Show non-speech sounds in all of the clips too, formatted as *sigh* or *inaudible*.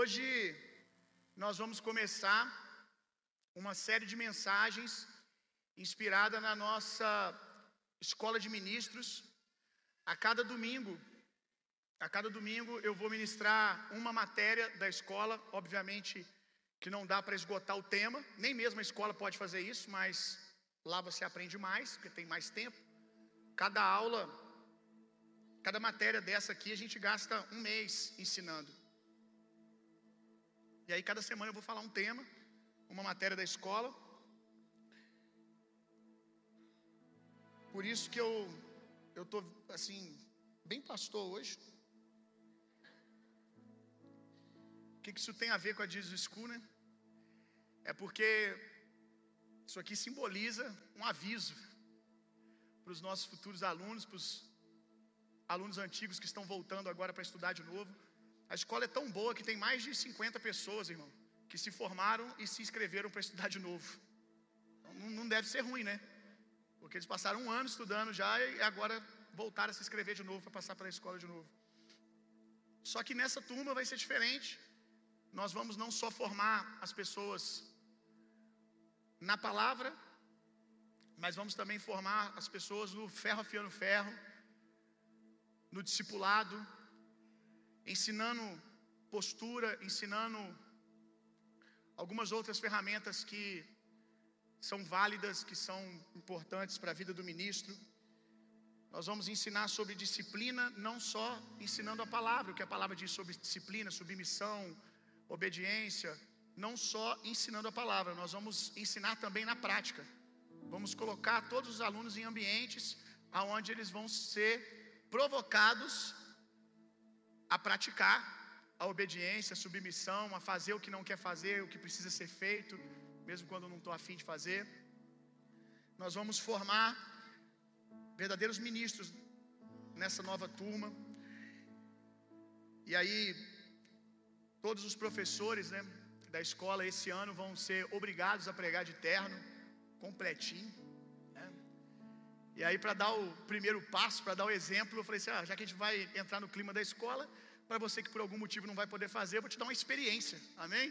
Hoje nós vamos começar uma série de mensagens inspirada na nossa escola de ministros. A cada domingo, a cada domingo eu vou ministrar uma matéria da escola, obviamente que não dá para esgotar o tema, nem mesmo a escola pode fazer isso, mas lá você aprende mais, porque tem mais tempo. Cada aula, cada matéria dessa aqui a gente gasta um mês ensinando. E aí, cada semana eu vou falar um tema, uma matéria da escola. Por isso que eu eu tô assim bem pastor hoje. O que, que isso tem a ver com a Jesus School, né? É porque isso aqui simboliza um aviso para os nossos futuros alunos, para os alunos antigos que estão voltando agora para estudar de novo. A escola é tão boa que tem mais de 50 pessoas, irmão, que se formaram e se inscreveram para estudar de novo. Então, não deve ser ruim, né? Porque eles passaram um ano estudando já e agora voltaram a se inscrever de novo para passar pela escola de novo. Só que nessa turma vai ser diferente. Nós vamos não só formar as pessoas na palavra, mas vamos também formar as pessoas no ferro afiando ferro, no discipulado, ensinando postura, ensinando algumas outras ferramentas que são válidas, que são importantes para a vida do ministro. Nós vamos ensinar sobre disciplina, não só ensinando a palavra, o que a palavra diz sobre disciplina, submissão, obediência, não só ensinando a palavra, nós vamos ensinar também na prática. Vamos colocar todos os alunos em ambientes aonde eles vão ser provocados a praticar a obediência, a submissão, a fazer o que não quer fazer, o que precisa ser feito, mesmo quando não estou afim de fazer. Nós vamos formar verdadeiros ministros nessa nova turma. E aí, todos os professores né, da escola esse ano vão ser obrigados a pregar de terno, completinho. E aí, para dar o primeiro passo, para dar o exemplo, eu falei assim: ah, já que a gente vai entrar no clima da escola, para você que por algum motivo não vai poder fazer, eu vou te dar uma experiência, amém?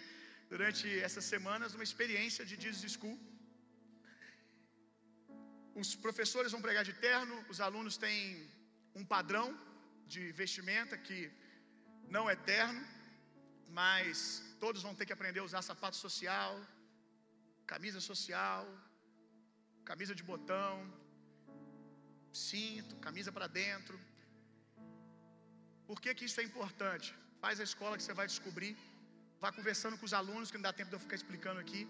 Durante essas semanas, uma experiência de Jesus School. Os professores vão pregar de terno, os alunos têm um padrão de vestimenta que não é terno, mas todos vão ter que aprender a usar sapato social, camisa social, camisa de botão, cinto, camisa para dentro. Por que, que isso é importante? Faz a escola que você vai descobrir. Vá conversando com os alunos, que não dá tempo de eu ficar explicando aqui.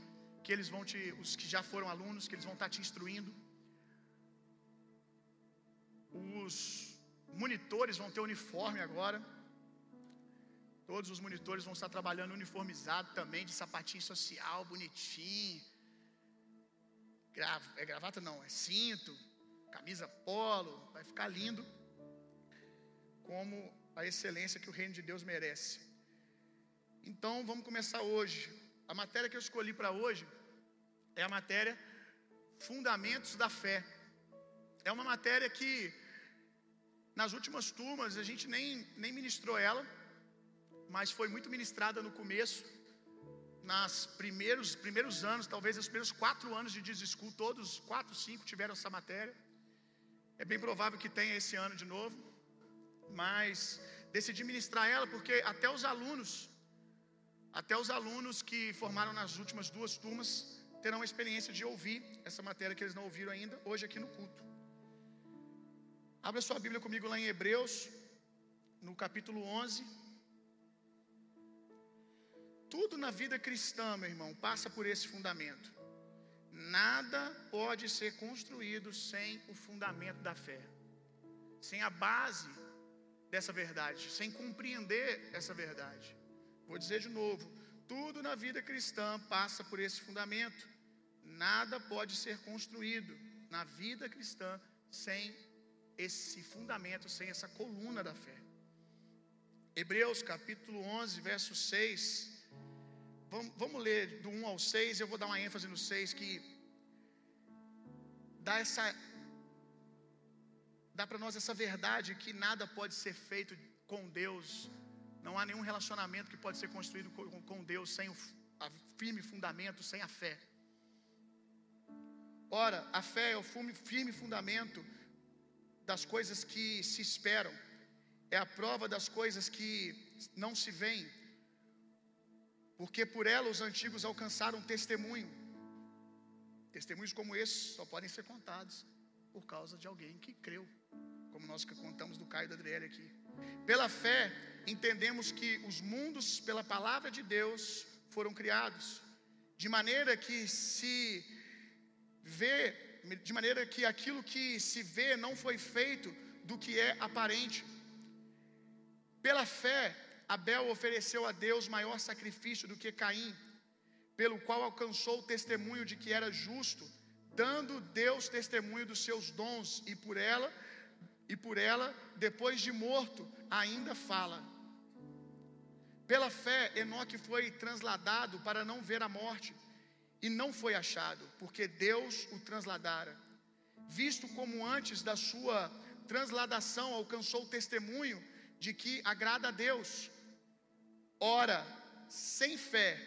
Que eles vão te, os que já foram alunos, que eles vão estar te instruindo. Os monitores vão ter uniforme agora. Todos os monitores vão estar trabalhando uniformizado também, de sapatinho social, bonitinho. é gravata não, é cinto, camisa polo, vai ficar lindo. Como a excelência que o reino de Deus merece. Então, vamos começar hoje. A matéria que eu escolhi para hoje é a matéria Fundamentos da Fé. É uma matéria que nas últimas turmas a gente nem, nem ministrou ela, mas foi muito ministrada no começo, nas primeiros, primeiros anos, talvez os primeiros quatro anos de School, todos quatro, cinco tiveram essa matéria. É bem provável que tenha esse ano de novo mas decidi ministrar ela porque até os alunos, até os alunos que formaram nas últimas duas turmas terão a experiência de ouvir essa matéria que eles não ouviram ainda hoje aqui no culto. Abra sua Bíblia comigo lá em Hebreus, no capítulo 11. Tudo na vida cristã, meu irmão, passa por esse fundamento. Nada pode ser construído sem o fundamento da fé, sem a base dessa verdade, sem compreender essa verdade. Vou dizer de novo: tudo na vida cristã passa por esse fundamento. Nada pode ser construído na vida cristã sem esse fundamento, sem essa coluna da fé. Hebreus capítulo 11, verso 6. Vamos, vamos ler do 1 ao 6, eu vou dar uma ênfase no 6 que dá essa dá para nós essa verdade que nada pode ser feito com Deus. Não há nenhum relacionamento que pode ser construído com Deus sem o firme fundamento, sem a fé. Ora, a fé é o firme fundamento das coisas que se esperam, é a prova das coisas que não se veem, porque por ela os antigos alcançaram testemunho. Testemunhos como esses só podem ser contados por causa de alguém que creu, como nós contamos do Caio da Adriele aqui. Pela fé, entendemos que os mundos, pela palavra de Deus, foram criados, de maneira que se vê, de maneira que aquilo que se vê não foi feito do que é aparente. Pela fé, Abel ofereceu a Deus maior sacrifício do que Caim, pelo qual alcançou o testemunho de que era justo, dando Deus testemunho dos seus dons, e por ela, e por ela, depois de morto, ainda fala. Pela fé, Enoque foi transladado para não ver a morte, e não foi achado, porque Deus o transladara. Visto como antes da sua transladação alcançou o testemunho de que agrada a Deus. Ora, sem fé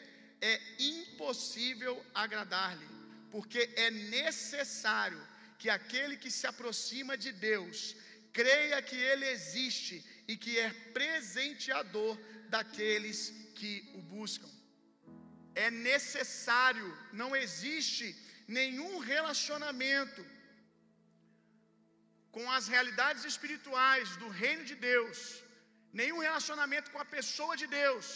é impossível agradar-lhe, porque é necessário que aquele que se aproxima de Deus creia que Ele existe e que é presenteador daqueles que o buscam. É necessário, não existe nenhum relacionamento com as realidades espirituais do reino de Deus, nenhum relacionamento com a pessoa de Deus,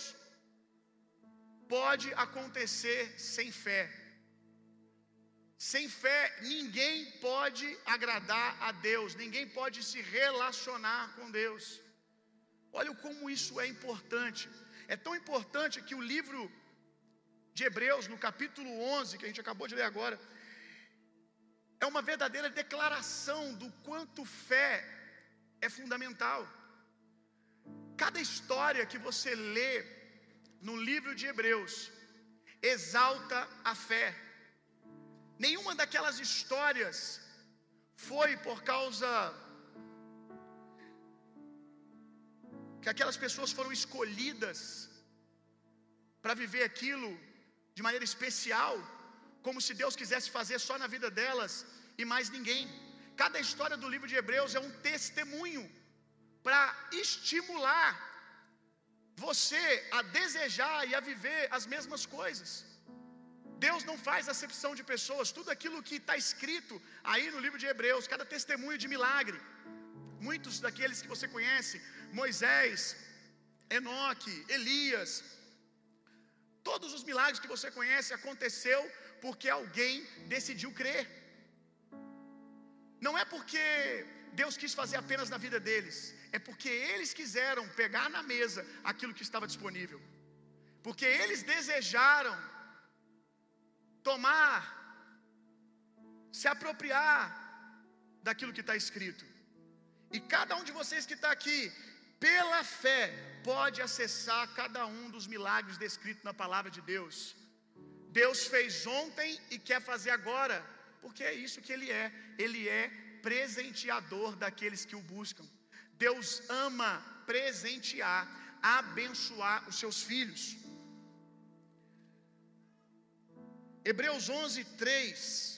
pode acontecer sem fé. Sem fé, ninguém pode agradar a Deus, ninguém pode se relacionar com Deus. Olha como isso é importante. É tão importante que o livro de Hebreus, no capítulo 11, que a gente acabou de ler agora, é uma verdadeira declaração do quanto fé é fundamental. Cada história que você lê no livro de Hebreus exalta a fé. Nenhuma daquelas histórias foi por causa que aquelas pessoas foram escolhidas para viver aquilo de maneira especial, como se Deus quisesse fazer só na vida delas e mais ninguém. Cada história do livro de Hebreus é um testemunho para estimular você a desejar e a viver as mesmas coisas. Deus não faz acepção de pessoas, tudo aquilo que está escrito aí no livro de Hebreus, cada testemunho de milagre. Muitos daqueles que você conhece, Moisés, Enoque, Elias, todos os milagres que você conhece aconteceu porque alguém decidiu crer. Não é porque Deus quis fazer apenas na vida deles, é porque eles quiseram pegar na mesa aquilo que estava disponível. Porque eles desejaram tomar, se apropriar daquilo que está escrito. E cada um de vocês que está aqui, pela fé, pode acessar cada um dos milagres descritos na palavra de Deus. Deus fez ontem e quer fazer agora, porque é isso que Ele é. Ele é presenteador daqueles que o buscam. Deus ama presentear, abençoar os seus filhos. Hebreus 11, 3.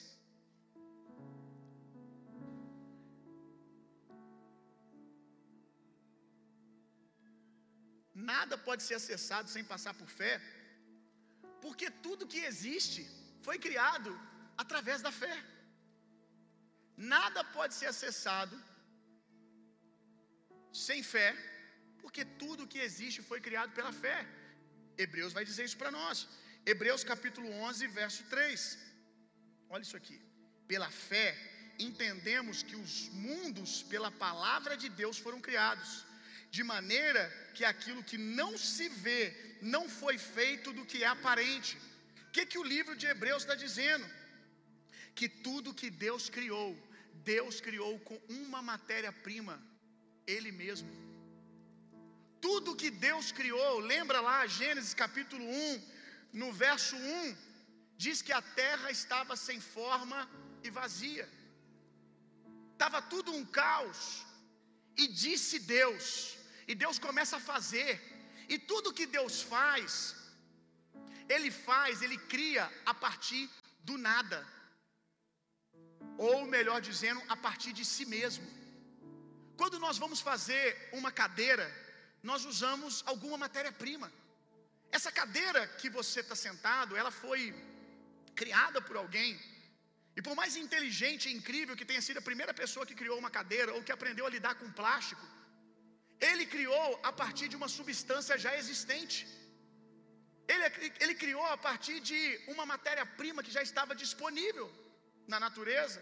Nada pode ser acessado sem passar por fé, porque tudo que existe foi criado através da fé. Nada pode ser acessado sem fé, porque tudo que existe foi criado pela fé. Hebreus vai dizer isso para nós. Hebreus capítulo 11, verso 3. Olha isso aqui. Pela fé, entendemos que os mundos, pela palavra de Deus, foram criados, de maneira que aquilo que não se vê não foi feito do que é aparente. O que, que o livro de Hebreus está dizendo? Que tudo que Deus criou, Deus criou com uma matéria-prima, Ele mesmo. Tudo que Deus criou, lembra lá Gênesis capítulo 1, no verso 1, diz que a terra estava sem forma e vazia, estava tudo um caos, e disse Deus, e Deus começa a fazer, E tudo que Deus faz, Ele faz, Ele cria a partir do nada. Ou melhor dizendo, a partir de si mesmo. Quando nós vamos fazer uma cadeira, nós usamos alguma matéria-prima. Essa cadeira que você está sentado, ela foi criada por alguém. E por mais inteligente e incrível que tenha sido a primeira pessoa que criou uma cadeira ou que aprendeu a lidar com plástico, ele criou a partir de uma substância já existente. Ele, ele criou a partir de uma matéria-prima que já estava disponível na natureza.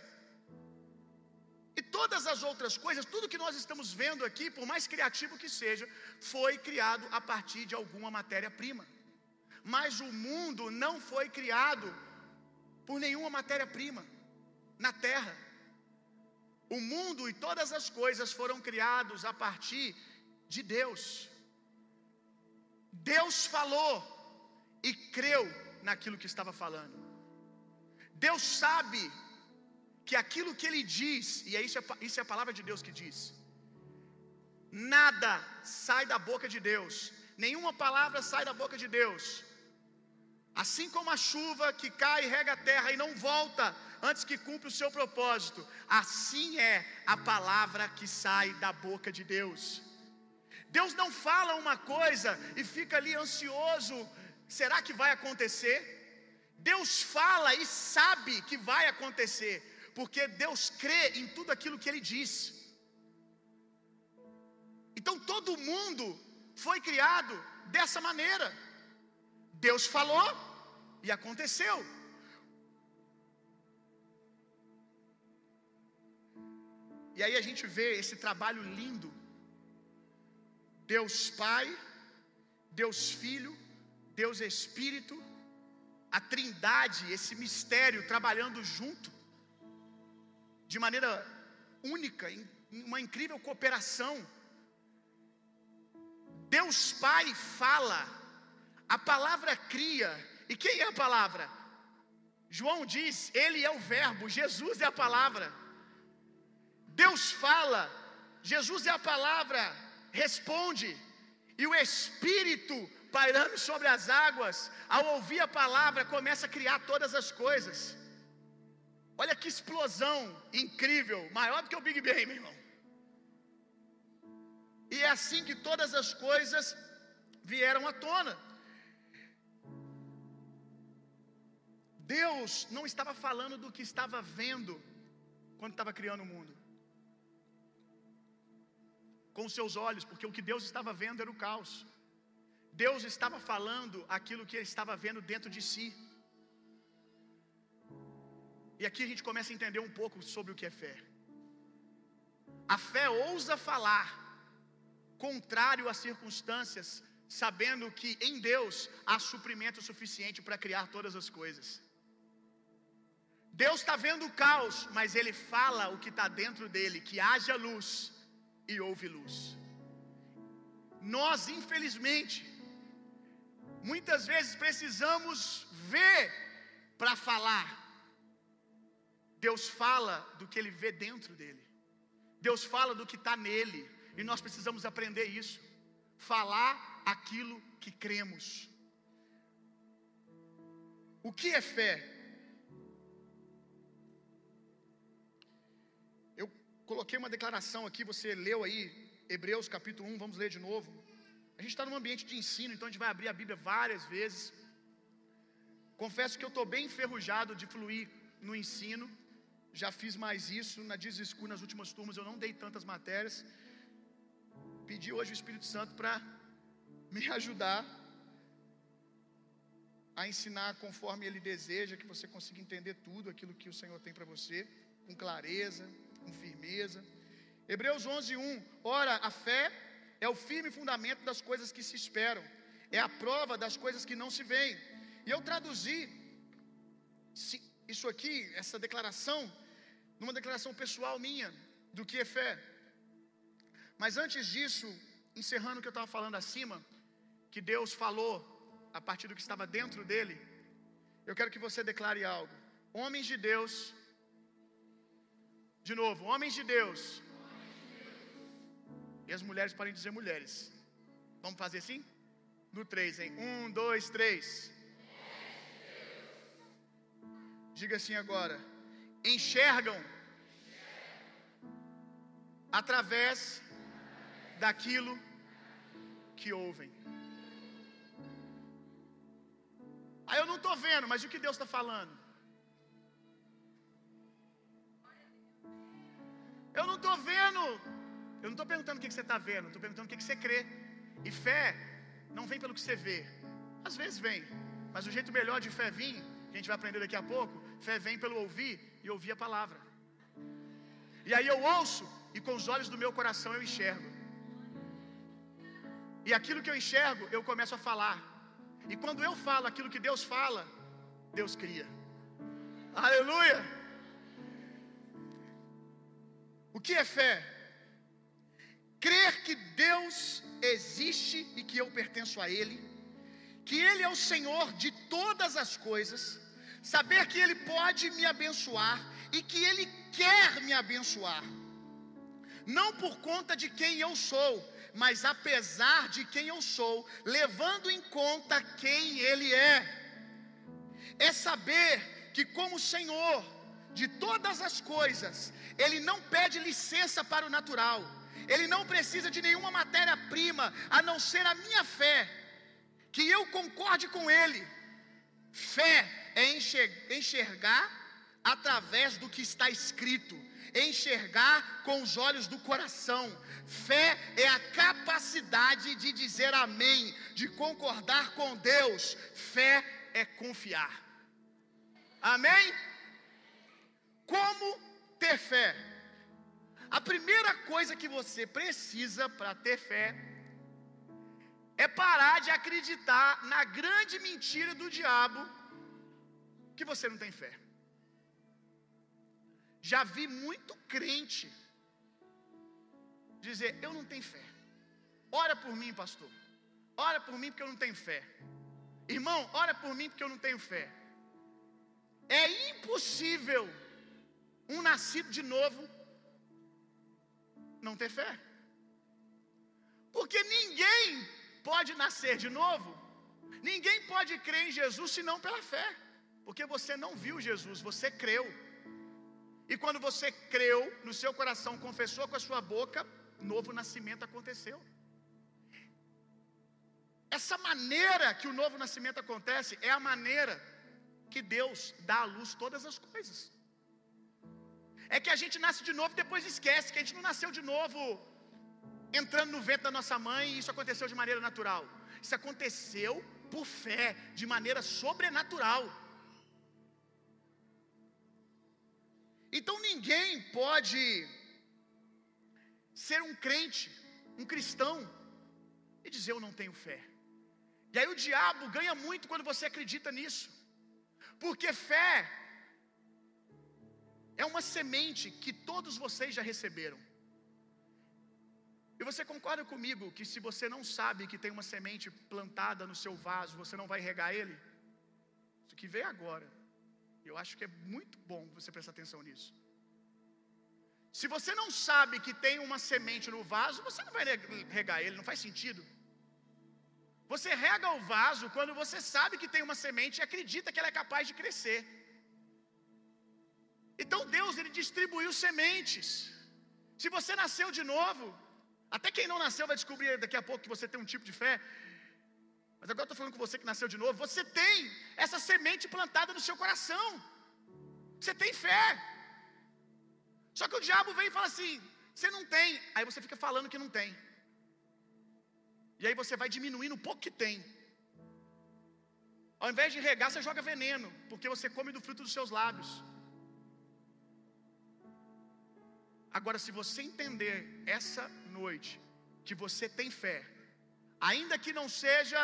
E todas as outras coisas, tudo que nós estamos vendo aqui, por mais criativo que seja, foi criado a partir de alguma matéria-prima. Mas o mundo não foi criado por nenhuma matéria-prima na terra. O mundo e todas as coisas foram criados a partir de Deus. Deus falou e creu naquilo que estava falando. Deus sabe que aquilo que ele diz, e é isso, é, isso é a palavra de Deus que diz, nada sai da boca de Deus, nenhuma palavra sai da boca de Deus, assim como a chuva que cai e rega a terra e não volta antes que cumpra o seu propósito, assim é a palavra que sai da boca de Deus. Deus não fala uma coisa e fica ali ansioso, será que vai acontecer? Deus fala e sabe que vai acontecer, porque Deus crê em tudo aquilo que Ele diz. Então todo mundo foi criado dessa maneira. Deus falou e aconteceu. E aí a gente vê esse trabalho lindo. Deus Pai, Deus Filho, Deus Espírito, a Trindade, esse mistério trabalhando junto de maneira única, em uma incrível cooperação. Deus Pai fala, a palavra cria, e quem é a palavra? João diz: Ele é o Verbo, Jesus é a palavra. Deus fala, Jesus é a palavra, responde, e o Espírito pairando sobre as águas, ao ouvir a palavra, começa a criar todas as coisas. Olha que explosão incrível, maior do que o Big Bang, meu irmão. E é assim que todas as coisas vieram à tona. Deus não estava falando do que estava vendo quando estava criando o mundo. Com seus olhos, porque o que Deus estava vendo era o caos. Deus estava falando aquilo que ele estava vendo dentro de si. E aqui a gente começa a entender um pouco sobre o que é fé. A fé ousa falar contrário às circunstâncias, sabendo que em Deus há suprimento suficiente para criar todas as coisas. Deus está vendo o caos, mas Ele fala o que está dentro dele, que haja luz e houve luz. Nós, infelizmente, muitas vezes precisamos ver para falar, Deus fala do que ele vê dentro dele. Deus fala do que está nele. E nós precisamos aprender isso. Falar aquilo que cremos. O que é fé? Eu coloquei uma declaração aqui, você leu aí, Hebreus capítulo 1, vamos ler de novo. A gente está num ambiente de ensino, então a gente vai abrir a Bíblia várias vezes. Confesso que eu estou bem enferrujado de fluir no ensino já fiz mais isso na Dizescu nas últimas turmas, eu não dei tantas matérias. Pedi hoje o Espírito Santo para me ajudar a ensinar conforme Ele deseja, que você consiga entender tudo aquilo que o Senhor tem para você, com clareza, com firmeza. Hebreus 11, 1. Ora, a fé é o firme fundamento das coisas que se esperam, é a prova das coisas que não se veem. E eu traduzi isso aqui, essa declaração, numa declaração pessoal minha do que é fé. Mas antes disso, encerrando o que eu estava falando acima, que Deus falou a partir do que estava dentro dele, eu quero que você declare algo. Homens de Deus, de novo, homens de Deus, e as mulheres podem dizer mulheres. Vamos fazer assim? no 3, hein? Um, dois, três. Diga assim agora. Enxergam através daquilo que ouvem. Aí eu não estou vendo, mas o que Deus está falando? Eu não estou vendo. Eu não estou perguntando o que, você está vendo, estou perguntando o que você crê. E fé não vem pelo que você vê. Às vezes vem, mas o jeito melhor de fé vir, que a gente vai aprender daqui a pouco, fé vem pelo ouvir e ouvir a palavra. E aí eu ouço e com os olhos do meu coração eu enxergo. E aquilo que eu enxergo, eu começo a falar. E quando eu falo aquilo que Deus fala, Deus cria. Aleluia! O que é fé? Crer que Deus existe e que eu pertenço a Ele, que Ele é o Senhor de todas as coisas, saber que Ele pode me abençoar e que Ele quer me abençoar, não por conta de quem eu sou, mas apesar de quem eu sou, levando em conta quem Ele é. É saber que, como Senhor de todas as coisas, Ele não pede licença para o natural, Ele não precisa de nenhuma matéria-prima, a não ser a minha fé, que eu concorde com Ele. Fé é enxergar através do que está escrito, enxergar com os olhos do coração. Fé é a capacidade de dizer amém, de concordar com Deus. Fé é confiar. Amém? Como ter fé? A primeira coisa que você precisa para ter fé é parar de acreditar na grande mentira do diabo que você não tem fé. Já vi muito crente dizer: Eu não tenho fé. Ora por mim, pastor. Ora por mim porque eu não tenho fé. Irmão, ora por mim porque eu não tenho fé. É impossível um nascido de novo não ter fé. Porque ninguém pode nascer de novo, ninguém pode crer em Jesus senão pela fé. Porque você não viu Jesus, você creu. E quando você creu no seu coração, confessou com a sua boca, novo nascimento aconteceu. Essa maneira que o novo nascimento acontece é a maneira que Deus dá à luz todas as coisas. É que a gente nasce de novo e depois esquece que a gente não nasceu de novo entrando no ventre da nossa mãe e isso aconteceu de maneira natural. Isso aconteceu por fé, de maneira sobrenatural. Então ninguém pode ser um crente, um cristão, e dizer eu não tenho fé. E aí o diabo ganha muito quando você acredita nisso, porque fé é uma semente que todos vocês já receberam. E você concorda comigo que se você não sabe que tem uma semente plantada no seu vaso, você não vai regar ele? Isso que veio agora. Eu acho que é muito bom você prestar atenção nisso. Se você não sabe que tem uma semente no vaso, você não vai regar ele, não faz sentido. Você rega o vaso quando você sabe que tem uma semente e acredita que ela é capaz de crescer. Então Deus ele distribuiu sementes. Se você nasceu de novo, até quem não nasceu vai descobrir daqui a pouco que você tem um tipo de fé. Mas agora estou falando com você que nasceu de novo. Você tem essa semente plantada no seu coração. Você tem fé. Só que o diabo vem e fala assim: você não tem. Aí você fica falando que não tem. E aí você vai diminuindo o pouco que tem. Ao invés de regar, você joga veneno, porque você come do fruto dos seus lábios. Agora, se você entender essa noite que você tem fé, ainda que não seja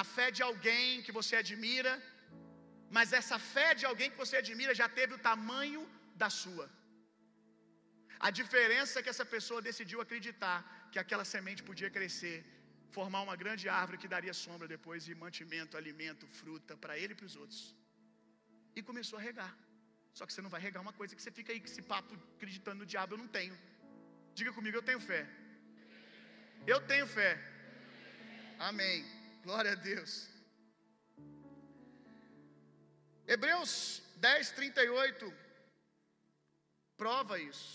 a fé de alguém que você admira, mas essa fé de alguém que você admira já teve o tamanho da sua. A diferença é que essa pessoa decidiu acreditar que aquela semente podia crescer, formar uma grande árvore que daria sombra depois e mantimento, alimento, fruta para ele e para os outros. E começou a regar. Só que você não vai regar uma coisa que você fica aí com esse papo acreditando no diabo, eu não tenho. Diga comigo, eu tenho fé. Eu tenho fé. Amém. Glória a Deus. Hebreus 10, 38 prova isso.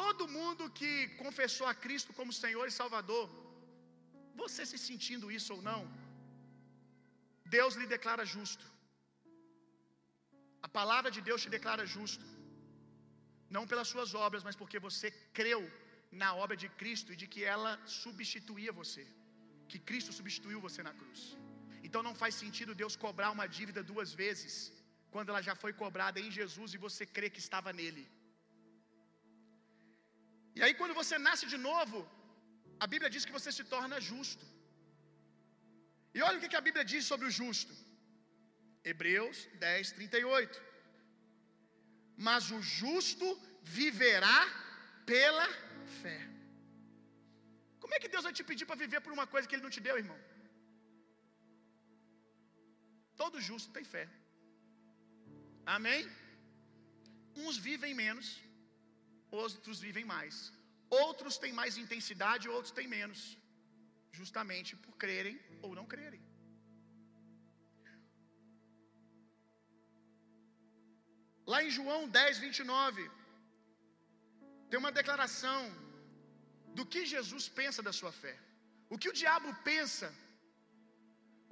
Todo mundo que confessou a Cristo como Senhor e Salvador, você se sentindo isso ou não, Deus lhe declara justo. A palavra de Deus te declara justo. Não pelas suas obras, mas porque você creu na obra de Cristo e de que ela substituía você. Que Cristo substituiu você na cruz. Então não faz sentido Deus cobrar uma dívida duas vezes, quando ela já foi cobrada em Jesus e você crê que estava nele. E aí, quando você nasce de novo, a Bíblia diz que você se torna justo. E olha o que a Bíblia diz sobre o justo. Hebreus 10, 38. Mas o justo viverá pela fé. Como é que Deus vai te pedir para viver por uma coisa que Ele não te deu, irmão? Todo justo tem fé. Amém? Uns vivem menos, outros vivem mais. Outros têm mais intensidade, outros têm menos. Justamente por crerem ou não crerem. Lá em João 10, 29, tem uma declaração do que Jesus pensa da sua fé. O que o diabo pensa,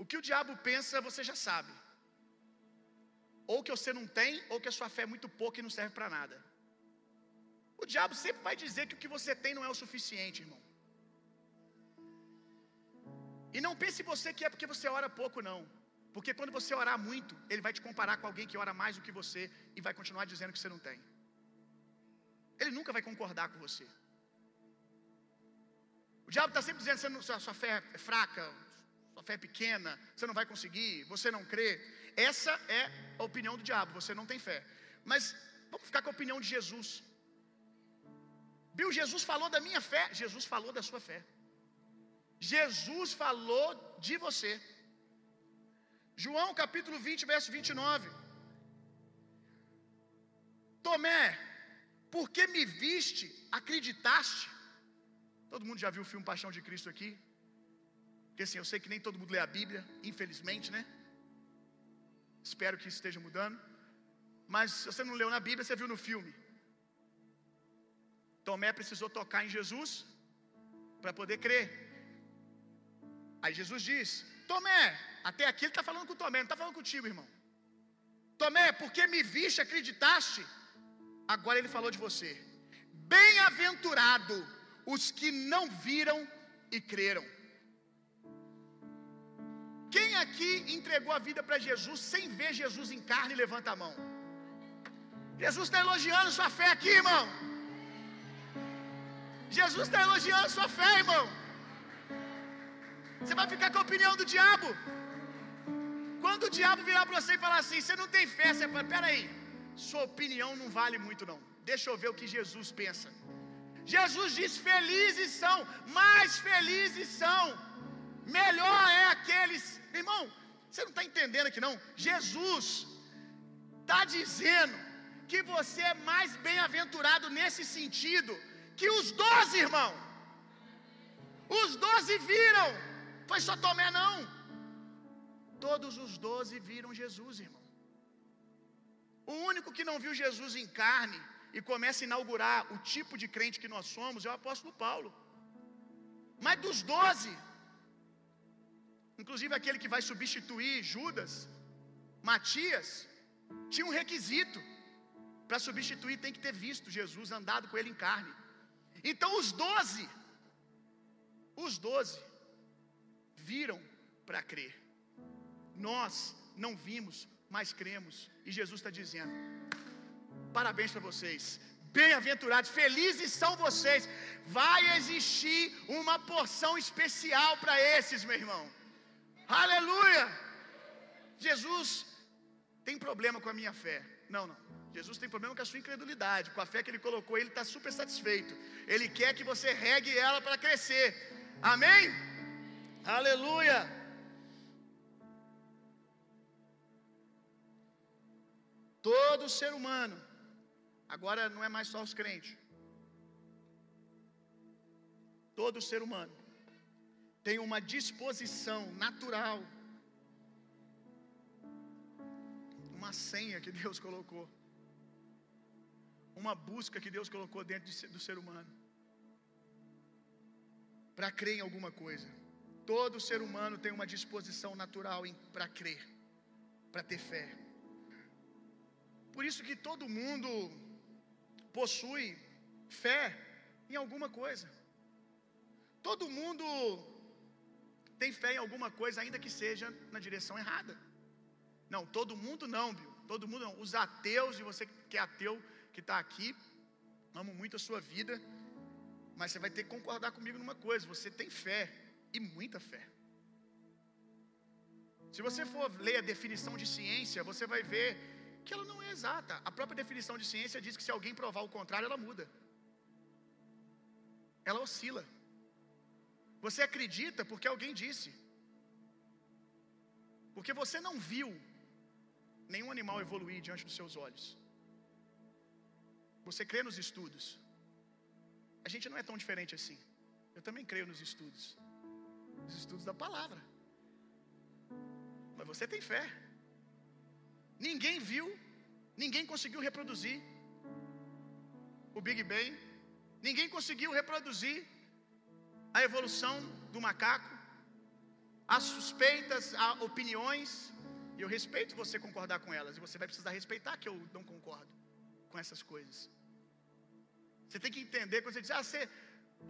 o que o diabo pensa, você já sabe. Ou que você não tem, ou que a sua fé é muito pouca e não serve para nada. O diabo sempre vai dizer que o que você tem não é o suficiente, irmão. E não pense você que é porque você ora pouco, não. Porque quando você orar muito, ele vai te comparar com alguém que ora mais do que você e vai continuar dizendo que você não tem. Ele nunca vai concordar com você. O diabo está sempre dizendo sua, sua fé é fraca, sua fé é pequena, você não vai conseguir, você não crê. Essa é a opinião do diabo, você não tem fé. Mas vamos ficar com a opinião de Jesus. Bill, Jesus falou da minha fé, Jesus falou da sua fé. Jesus falou de você. João capítulo 20, verso 29. Tomé, porque me viste, acreditaste? Todo mundo já viu o filme Paixão de Cristo aqui? Porque assim, eu sei que nem todo mundo lê a Bíblia, infelizmente, né? Espero que esteja mudando. Mas se você não leu na Bíblia, você viu no filme. Tomé precisou tocar em Jesus para poder crer. Aí Jesus diz: Tomé, até aqui ele está falando com Tomé, não está falando contigo, irmão. Tomé, porque me viste, acreditaste? Agora ele falou de você. Bem-aventurado os que não viram e creram. Quem aqui entregou a vida para Jesus sem ver Jesus em carne? Levanta a mão. Jesus está elogiando sua fé aqui, irmão. Jesus está elogiando sua fé, irmão. Você vai ficar com a opinião do diabo. Quando o diabo virar para você e falar assim, você não tem fé, você fala, peraí, sua opinião não vale muito não. Deixa eu ver o que Jesus pensa. Jesus diz: felizes são, mais felizes são, melhor é aqueles. Irmão, você não está entendendo aqui não? Jesus está dizendo que você é mais bem-aventurado nesse sentido que os doze, irmão. Os doze viram, foi só Tomé não. Todos os doze viram Jesus, irmão. O único que não viu Jesus em carne e começa a inaugurar o tipo de crente que nós somos é o apóstolo Paulo. Mas dos doze, inclusive aquele que vai substituir Judas, Matias, tinha um requisito. Para substituir tem que ter visto Jesus, andado com ele em carne. Então os doze, os doze, viram para crer. Nós não vimos, mas cremos. E Jesus está dizendo: parabéns para vocês, bem-aventurados, felizes são vocês. Vai existir uma porção especial para esses, meu irmão. Aleluia! Jesus tem problema com a minha fé. Não, não. Jesus tem problema com a sua incredulidade, com a fé que ele colocou, ele está super satisfeito. Ele quer que você regue ela para crescer. Amém? Aleluia! Todo ser humano, agora não é mais só os crentes, todo ser humano tem uma disposição natural, uma senha que Deus colocou, uma busca que Deus colocou dentro do ser humano, para crer em alguma coisa. Todo ser humano tem uma disposição natural para crer, para ter fé. Por isso que todo mundo possui fé em alguma coisa. Todo mundo tem fé em alguma coisa, ainda que seja na direção errada. Não, todo mundo não, Bill. Todo mundo não. Os ateus, e você que é ateu, que está aqui, amo muito a sua vida, mas você vai ter que concordar comigo numa coisa: você tem fé, e muita fé. Se você for ler a definição de ciência, você vai ver que ela não é exata. A própria definição de ciência diz que se alguém provar o contrário, ela muda. Ela oscila. Você acredita porque alguém disse. Porque você não viu nenhum animal evoluir diante dos seus olhos. Você crê nos estudos. A gente não é tão diferente assim. Eu também creio nos estudos. Os estudos da palavra. Mas você tem fé. Ninguém viu, ninguém conseguiu reproduzir o Big Bang, ninguém conseguiu reproduzir a evolução do macaco, as suspeitas, as opiniões, e eu respeito você concordar com elas, e você vai precisar respeitar que eu não concordo com essas coisas. Você tem que entender quando você diz, ah, você,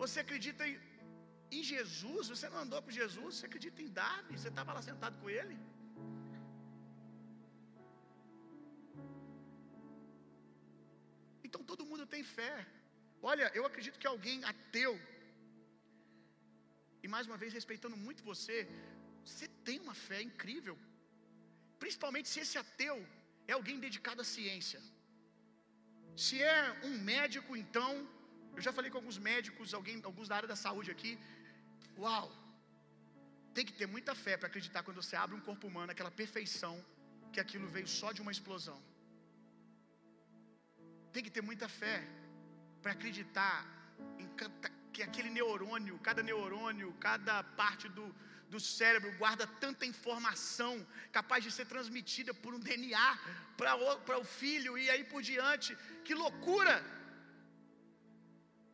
você acredita em, em Jesus, você não andou com Jesus, você acredita em Davi, você estava lá sentado com ele. Todo mundo tem fé. Olha, eu acredito que alguém ateu, e mais uma vez respeitando muito você, você tem uma fé incrível. Principalmente se esse ateu é alguém dedicado à ciência. Se é um médico, então, eu já falei com alguns médicos, alguém, alguns da área da saúde aqui. Uau! Tem que ter muita fé para acreditar quando você abre um corpo humano, aquela perfeição, que aquilo veio só de uma explosão. Tem que ter muita fé para acreditar em que aquele neurônio, cada neurônio, cada parte do, do cérebro guarda tanta informação capaz de ser transmitida por um DNA para o filho e aí por diante. Que loucura!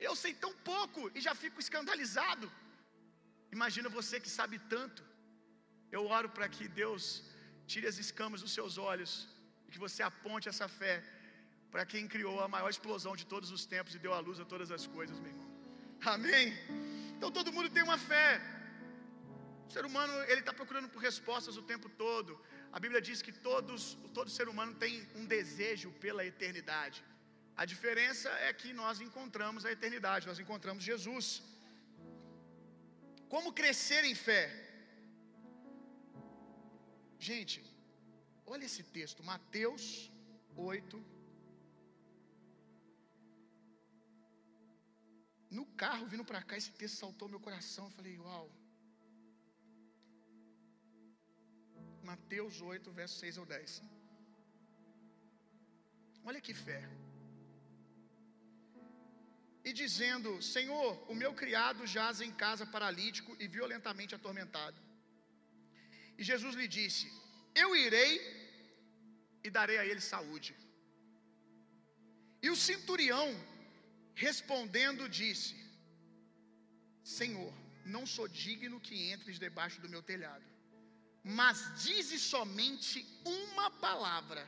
Eu sei tão pouco e já fico escandalizado. Imagina você que sabe tanto. Eu oro para que Deus tire as escamas dos seus olhos e que você aponte essa fé para quem criou a maior explosão de todos os tempos e deu a luz a todas as coisas, meu irmão. Amém? Então todo mundo tem uma fé. O ser humano ele está procurando por respostas o tempo todo. A Bíblia diz que todos, todo ser humano tem um desejo pela eternidade. A diferença é que nós encontramos a eternidade, nós encontramos Jesus. Como crescer em fé? Gente, olha esse texto, Mateus 8. No carro, vindo para cá, esse texto saltou meu coração. Eu falei, uau. Mateus 8, verso 6 ao 10. Olha que fé. E dizendo: Senhor, o meu criado jaz em casa paralítico e violentamente atormentado. E Jesus lhe disse: Eu irei e darei a ele saúde. E o centurião, respondendo, disse: Senhor, não sou digno que entres debaixo do meu telhado mas dize somente uma palavra,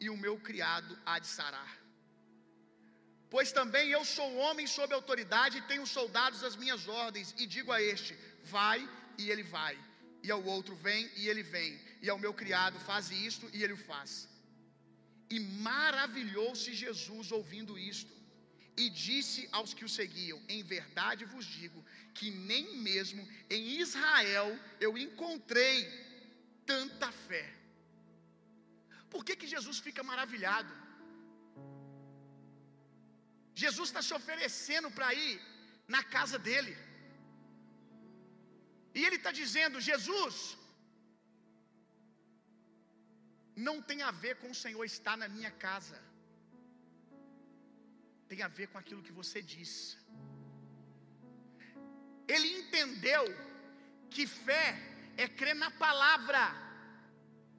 e o meu criado há de sarar. Pois também eu sou homem sob autoridade e tenho soldados às minhas ordens, e digo a este: vai, e ele vai, e ao outro: vem, e ele vem, e ao meu criado: faz isto, e ele o faz. E maravilhou-se Jesus ouvindo isto, e disse aos que o seguiam: Em verdade vos digo que nem mesmo em Israel eu encontrei tanta fé. Por que, que Jesus fica maravilhado? Jesus está se oferecendo para ir na casa dele. E ele está dizendo: Jesus, não tem a ver com o Senhor estar na minha casa, tem a ver com aquilo que você diz. Ele entendeu que fé é crer na palavra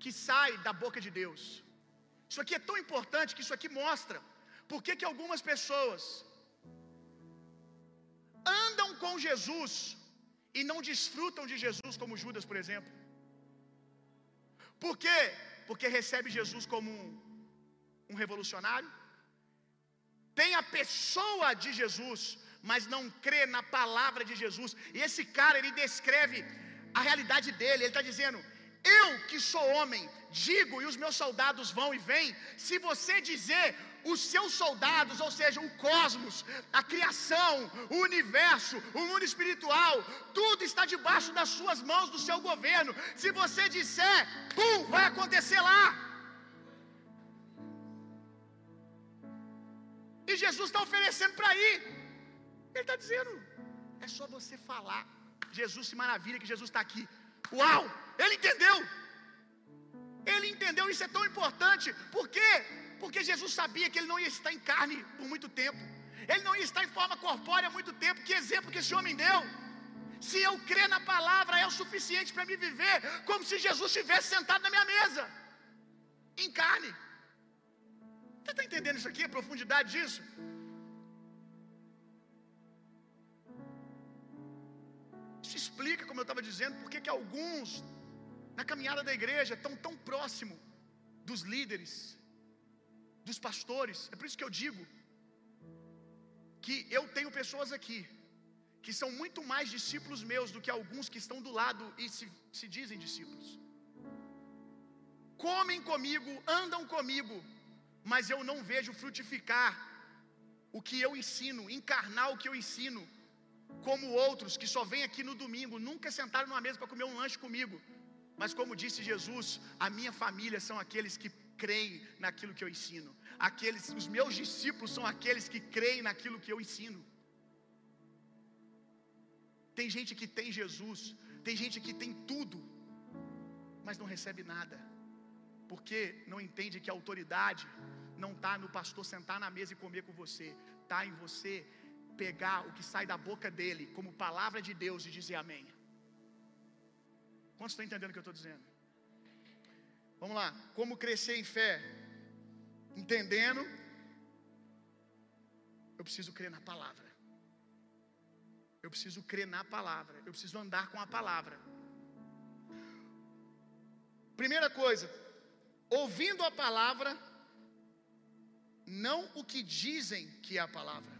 que sai da boca de Deus. Isso aqui é tão importante que isso aqui mostra por que, que algumas pessoas andam com Jesus e não desfrutam de Jesus, como Judas, por exemplo. Por quê? Porque recebe Jesus como um, um revolucionário, tem a pessoa de Jesus, mas não crê na palavra de Jesus. E esse cara, ele descreve a realidade dele. Ele está dizendo: Eu que sou homem, digo e os meus soldados vão e vêm. Se você dizer os seus soldados, ou seja, o cosmos, a criação, o universo, o mundo espiritual, tudo está debaixo das suas mãos, do seu governo. Se você disser, pum, vai acontecer lá. E Jesus está oferecendo para ir. Ele está dizendo: é só você falar. Jesus se maravilha que Jesus está aqui. Uau! Ele entendeu. Ele entendeu, isso é tão importante. Por quê? Porque Jesus sabia que ele não ia estar em carne por muito tempo. Ele não ia estar em forma corpórea há muito tempo. Que exemplo que esse homem deu. Se eu crer na palavra é o suficiente para me viver como se Jesus estivesse sentado na minha mesa, em carne. Você está entendendo isso aqui, a profundidade disso? Isso explica, como eu estava dizendo, porque que alguns na caminhada da igreja estão tão próximo dos líderes, dos pastores. É por isso que eu digo que eu tenho pessoas aqui que são muito mais discípulos meus do que alguns que estão do lado e se, se dizem discípulos. Comem comigo, andam comigo, mas eu não vejo frutificar o que eu ensino, encarnar o que eu ensino, como outros que só vêm aqui no domingo, nunca sentaram numa mesa para comer um lanche comigo. Mas como disse Jesus, a minha família são aqueles que creem naquilo que eu ensino. Aqueles, os meus discípulos são aqueles que creem naquilo que eu ensino. Tem gente que tem Jesus, tem gente que tem tudo, mas não recebe nada, porque não entende que a autoridade não está no pastor sentar na mesa e comer com você, está em você pegar o que sai da boca dele como palavra de Deus e dizer amém. Quantos estão entendendo o que eu estou dizendo? Vamos lá, como crescer em fé? Entendendo, eu preciso crer na palavra. Eu preciso crer na palavra. Eu preciso andar com a palavra. Primeira coisa, ouvindo a palavra, não o que dizem que é a palavra.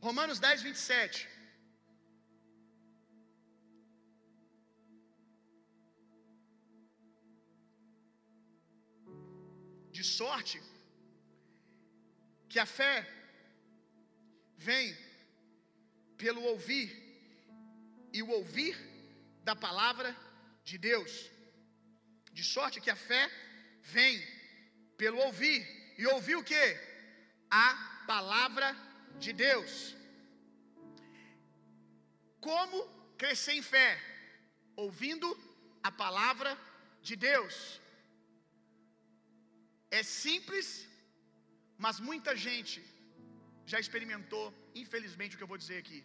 Romanos 10, 27. De sorte que a fé vem pelo ouvir, e o ouvir da palavra de Deus. De sorte que a fé vem pelo ouvir, e ouvir o que? A palavra de Deus. Como crescer em fé? Ouvindo a palavra de Deus. É simples, mas muita gente já experimentou, infelizmente, o que eu vou dizer aqui.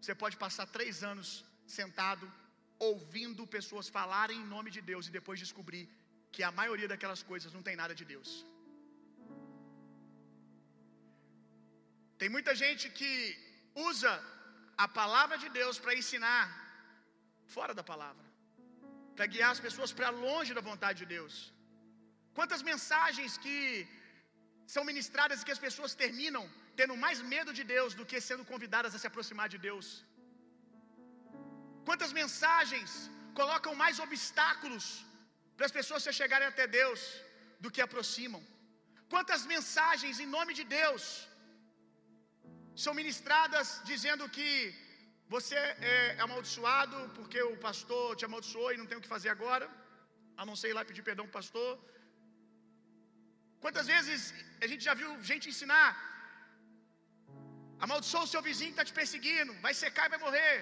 Você pode passar três anos sentado, ouvindo pessoas falarem em nome de Deus e depois descobrir que a maioria daquelas coisas não tem nada de Deus. Tem muita gente que usa a palavra de Deus para ensinar fora da palavra, para guiar as pessoas para longe da vontade de Deus. Quantas mensagens que são ministradas e que as pessoas terminam tendo mais medo de Deus do que sendo convidadas a se aproximar de Deus. Quantas mensagens colocam mais obstáculos para as pessoas se chegarem até Deus do que aproximam. Quantas mensagens em nome de Deus são ministradas dizendo que você é amaldiçoado porque o pastor te amaldiçoou e não tem o que fazer agora, a não ser ir lá pedir perdão para o pastor. Quantas vezes a gente já viu gente ensinar Amaldiçoa o seu vizinho que está te perseguindo. Vai secar e vai morrer.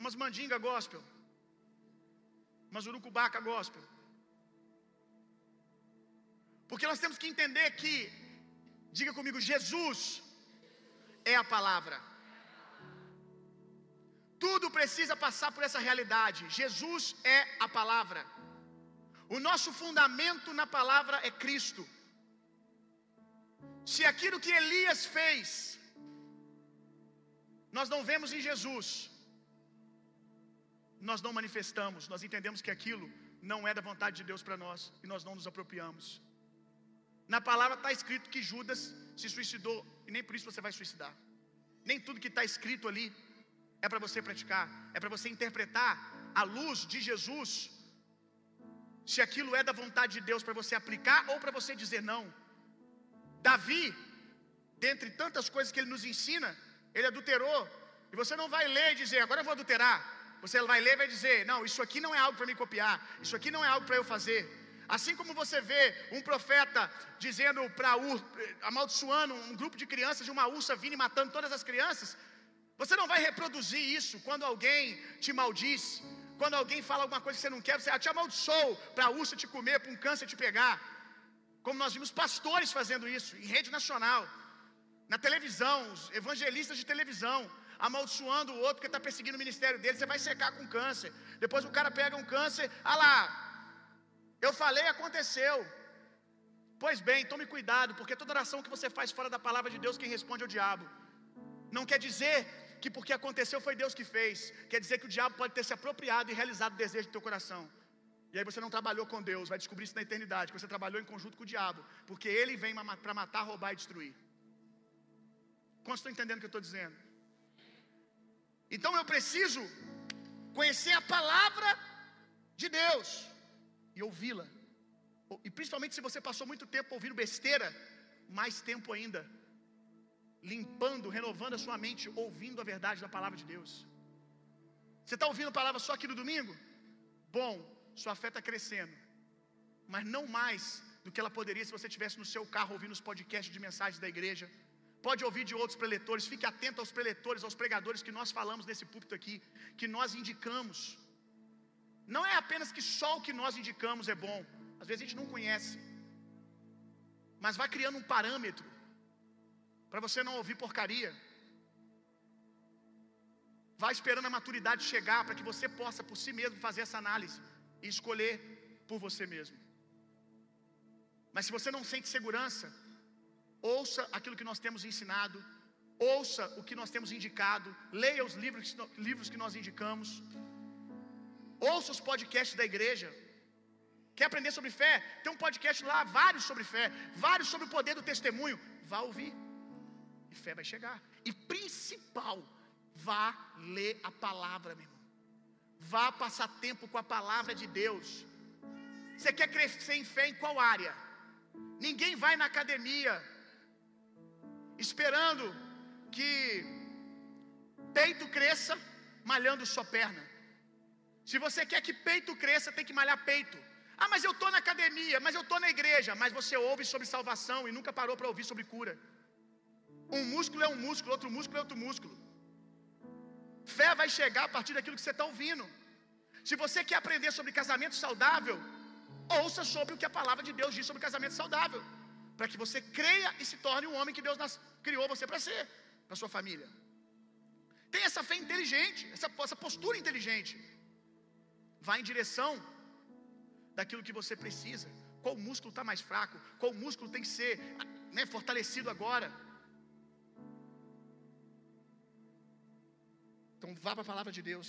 Umas mandinga gospel. Umas urucubaca gospel. Porque nós temos que entender que, diga comigo, Jesus é a palavra. Tudo precisa passar por essa realidade. Jesus é a palavra. O nosso fundamento na palavra é Cristo. Se aquilo que Elias fez, nós não vemos em Jesus, nós não manifestamos, nós entendemos que aquilo não é da vontade de Deus para nós e nós não nos apropriamos. Na palavra está escrito que Judas se suicidou e nem por isso você vai suicidar. Nem tudo que está escrito ali é para você praticar, é para você interpretar a luz de Jesus. Se aquilo é da vontade de Deus para você aplicar ou para você dizer não. Davi, dentre tantas coisas que ele nos ensina, ele adulterou. E você não vai ler e dizer, agora eu vou adulterar. Você vai ler e vai dizer, não, isso aqui não é algo para me copiar, isso aqui não é algo para eu fazer. Assim como você vê um profeta dizendo para amaldiçoando um grupo de crianças de uma ursa vindo e matando todas as crianças, você não vai reproduzir isso quando alguém te maldiz, quando alguém fala alguma coisa que você não quer, você ah, te amaldiçoou para a ursa te comer, para um câncer te pegar. Como nós vimos pastores fazendo isso em rede nacional, na televisão, os evangelistas de televisão, amaldiçoando o outro que está perseguindo o ministério dele, você vai secar com câncer. Depois o cara pega um câncer, ah lá, eu falei, aconteceu. Pois bem, tome cuidado, porque toda oração que você faz fora da palavra de Deus, quem responde é o diabo. Não quer dizer que porque aconteceu foi Deus que fez. Quer dizer que o diabo pode ter se apropriado e realizado o desejo do teu coração. E aí você não trabalhou com Deus, vai descobrir isso na eternidade, que você trabalhou em conjunto com o diabo, porque ele vem para matar, roubar e destruir. Quantos estão entendendo o que eu estou dizendo? Então eu preciso conhecer a palavra de Deus e ouvi-la. E principalmente se você passou muito tempo ouvindo besteira, mais tempo ainda limpando, renovando a sua mente, ouvindo a verdade da palavra de Deus. Você está ouvindo a palavra só aqui no domingo? Bom, sua fé está crescendo, mas não mais do que ela poderia se você estivesse no seu carro ouvindo os podcasts de mensagens da igreja. Pode ouvir de outros preletores, fique atento aos preletores, aos pregadores que nós falamos nesse púlpito aqui, que nós indicamos. Não é apenas que só o que nós indicamos é bom, às vezes a gente não conhece, mas vai criando um parâmetro para você não ouvir porcaria. Vai esperando a maturidade chegar para que você possa por si mesmo fazer essa análise e escolher por você mesmo. Mas se você não sente segurança, ouça aquilo que nós temos ensinado, ouça o que nós temos indicado, leia os livros, livros que nós indicamos, ouça os podcasts da igreja. Quer aprender sobre fé? Tem um podcast lá, vários sobre fé, vários sobre o poder do testemunho. Vá ouvir. E fé vai chegar. E principal, vá ler a palavra, meu irmão. Vá passar tempo com a palavra de Deus. Você quer crescer em fé em qual área? Ninguém vai na academia esperando que peito cresça malhando sua perna. Se você quer que peito cresça, tem que malhar peito. Ah, mas eu estou na academia, mas eu estou na igreja. Mas você ouve sobre salvação e nunca parou para ouvir sobre cura. Um músculo é um músculo, outro músculo é outro músculo. Fé vai chegar a partir daquilo que você está ouvindo. Se você quer aprender sobre casamento saudável, ouça sobre o que a palavra de Deus diz sobre casamento saudável. Para que você creia e se torne um homem que Deus criou você para ser, para sua família. Tem essa fé inteligente, essa, essa postura inteligente. Vá em direção daquilo que você precisa. Qual músculo está mais fraco? Qual músculo tem que ser né, fortalecido agora? Então vá para a palavra de Deus.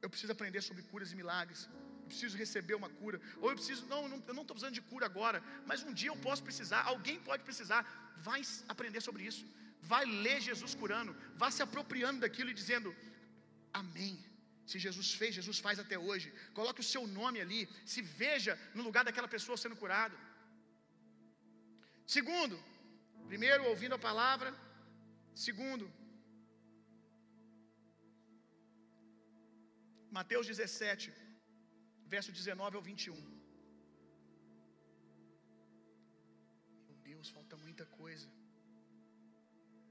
Eu preciso aprender sobre curas e milagres. Eu preciso receber uma cura. Ou eu preciso, não, eu não estou precisando de cura agora, mas um dia eu posso precisar, alguém pode precisar. Vai aprender sobre isso. Vai ler Jesus curando. Vá se apropriando daquilo e dizendo: Amém. Se Jesus fez, Jesus faz até hoje. Coloque o seu nome ali. Se veja no lugar daquela pessoa sendo curado. Segundo, primeiro, ouvindo a palavra. Segundo, Mateus 17, verso 19 ao 21. Meu Deus, falta muita coisa.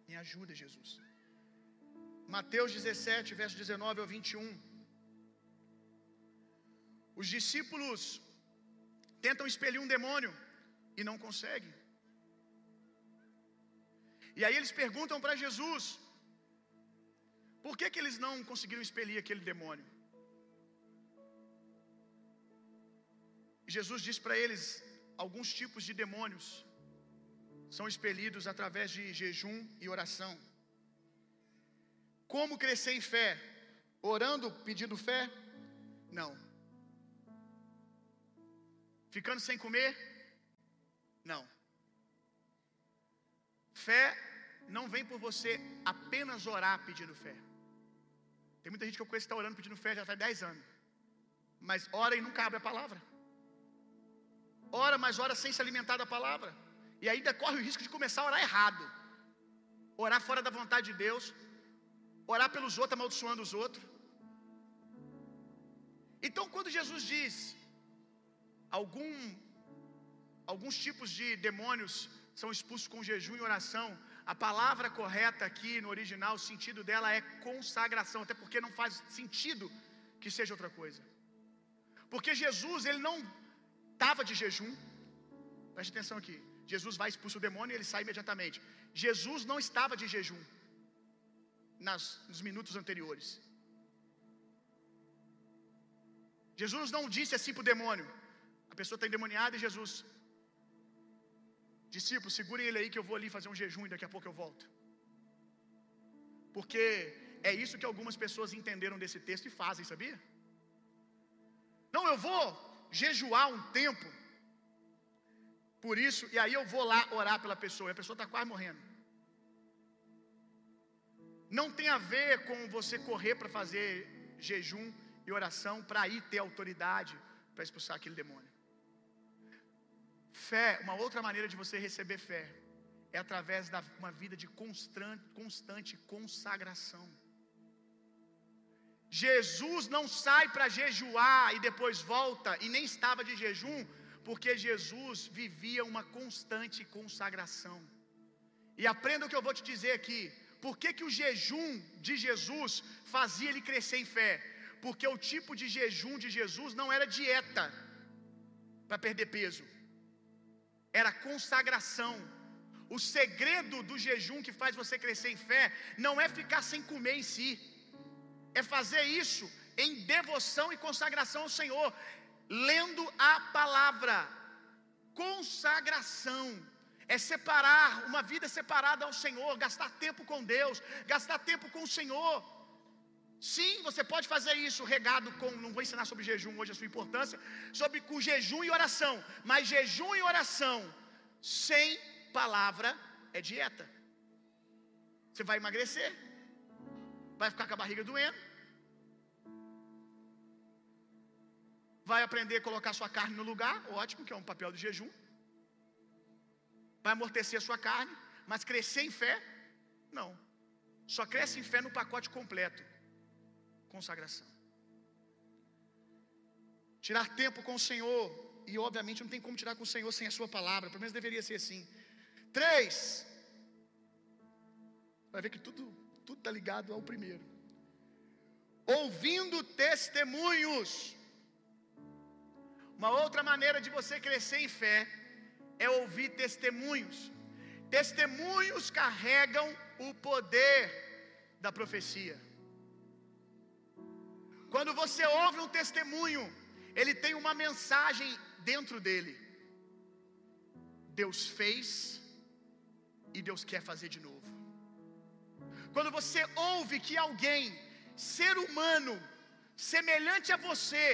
Me ajuda, Jesus. Mateus 17, verso 19 ao 21. Os discípulos tentam expelir um demônio e não conseguem. E aí eles perguntam para Jesus: Por que, que eles não conseguiram expelir aquele demônio? Jesus diz para eles: alguns tipos de demônios são expelidos através de jejum e oração. Como crescer em fé? Orando, pedindo fé? Não. Ficando sem comer? Não. Fé não vem por você apenas orar pedindo fé. Tem muita gente que eu conheço que está orando pedindo fé já faz 10 anos. Mas ora e nunca abre a palavra. Ora, mas ora sem se alimentar da palavra. E ainda corre o risco de começar a orar errado. Orar fora da vontade de Deus. Orar pelos outros, amaldiçoando os outros. Então, quando Jesus diz algum, alguns tipos de demônios são expulsos com jejum e oração, a palavra correta aqui no original, o sentido dela é consagração, até porque não faz sentido que seja outra coisa. Porque Jesus, ele não estava de jejum. Preste atenção aqui. Jesus vai expulsar o demônio e ele sai imediatamente. Jesus não estava de jejum nas, nos minutos anteriores. Jesus não disse assim para o demônio. A pessoa está endemoniada e Jesus, discípulos, segurem ele aí que eu vou ali fazer um jejum e daqui a pouco eu volto. Porque é isso que algumas pessoas entenderam desse texto e fazem, sabia? Não, eu vou jejuar um tempo. Por isso, e aí eu vou lá orar pela pessoa, e a pessoa está quase morrendo. Não tem a ver com você correr para fazer jejum e oração para aí ter autoridade para expulsar aquele demônio. Fé, uma outra maneira de você receber fé, é através de uma vida de constante, constante consagração. Jesus não sai para jejuar e depois volta, e nem estava de jejum, porque Jesus vivia uma constante consagração. E aprenda o que eu vou te dizer aqui. Por que, que o jejum de Jesus fazia ele crescer em fé? Porque o tipo de jejum de Jesus não era dieta para perder peso, era consagração. O segredo do jejum que faz você crescer em fé não é ficar sem comer em si, é fazer isso em devoção e consagração ao Senhor, lendo a palavra. Consagração é separar uma vida separada ao Senhor, gastar tempo com Deus, gastar tempo com o Senhor. Sim, você pode fazer isso regado com, não vou ensinar sobre jejum hoje a sua importância, sobre com jejum e oração, mas jejum e oração sem palavra é dieta. Você vai emagrecer, vai ficar com a barriga doendo, vai aprender a colocar sua carne no lugar, ótimo, que é um papel de jejum. Vai amortecer a sua carne, mas crescer em fé, não. Só cresce em fé no pacote completo consagração. Tirar tempo com o Senhor, e obviamente não tem como tirar com o Senhor sem a Sua palavra, pelo menos deveria ser assim. Três, vai ver que tudo tudo está ligado ao primeiro. Ouvindo testemunhos. Uma outra maneira de você crescer em fé é ouvir testemunhos. Testemunhos carregam o poder da profecia. Quando você ouve um testemunho, ele tem uma mensagem dentro dele. Deus fez e Deus quer fazer de novo. Quando você ouve que alguém, ser humano, semelhante a você,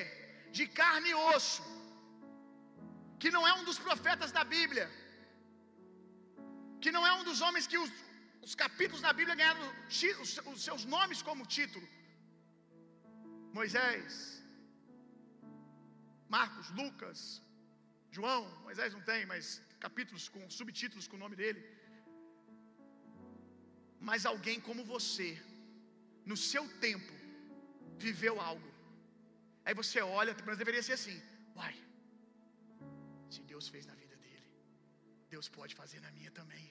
de carne e osso, que não é um dos profetas da Bíblia, que não é um dos homens que os, os capítulos da Bíblia ganharam os, os seus nomes como título, Moisés, Marcos, Lucas, João, Moisés não tem, mas capítulos com subtítulos com o nome dele. Mas alguém como você, no seu tempo, viveu algo. Aí você olha, mas deveria ser assim: se Deus fez na vida dele, Deus pode fazer na minha também.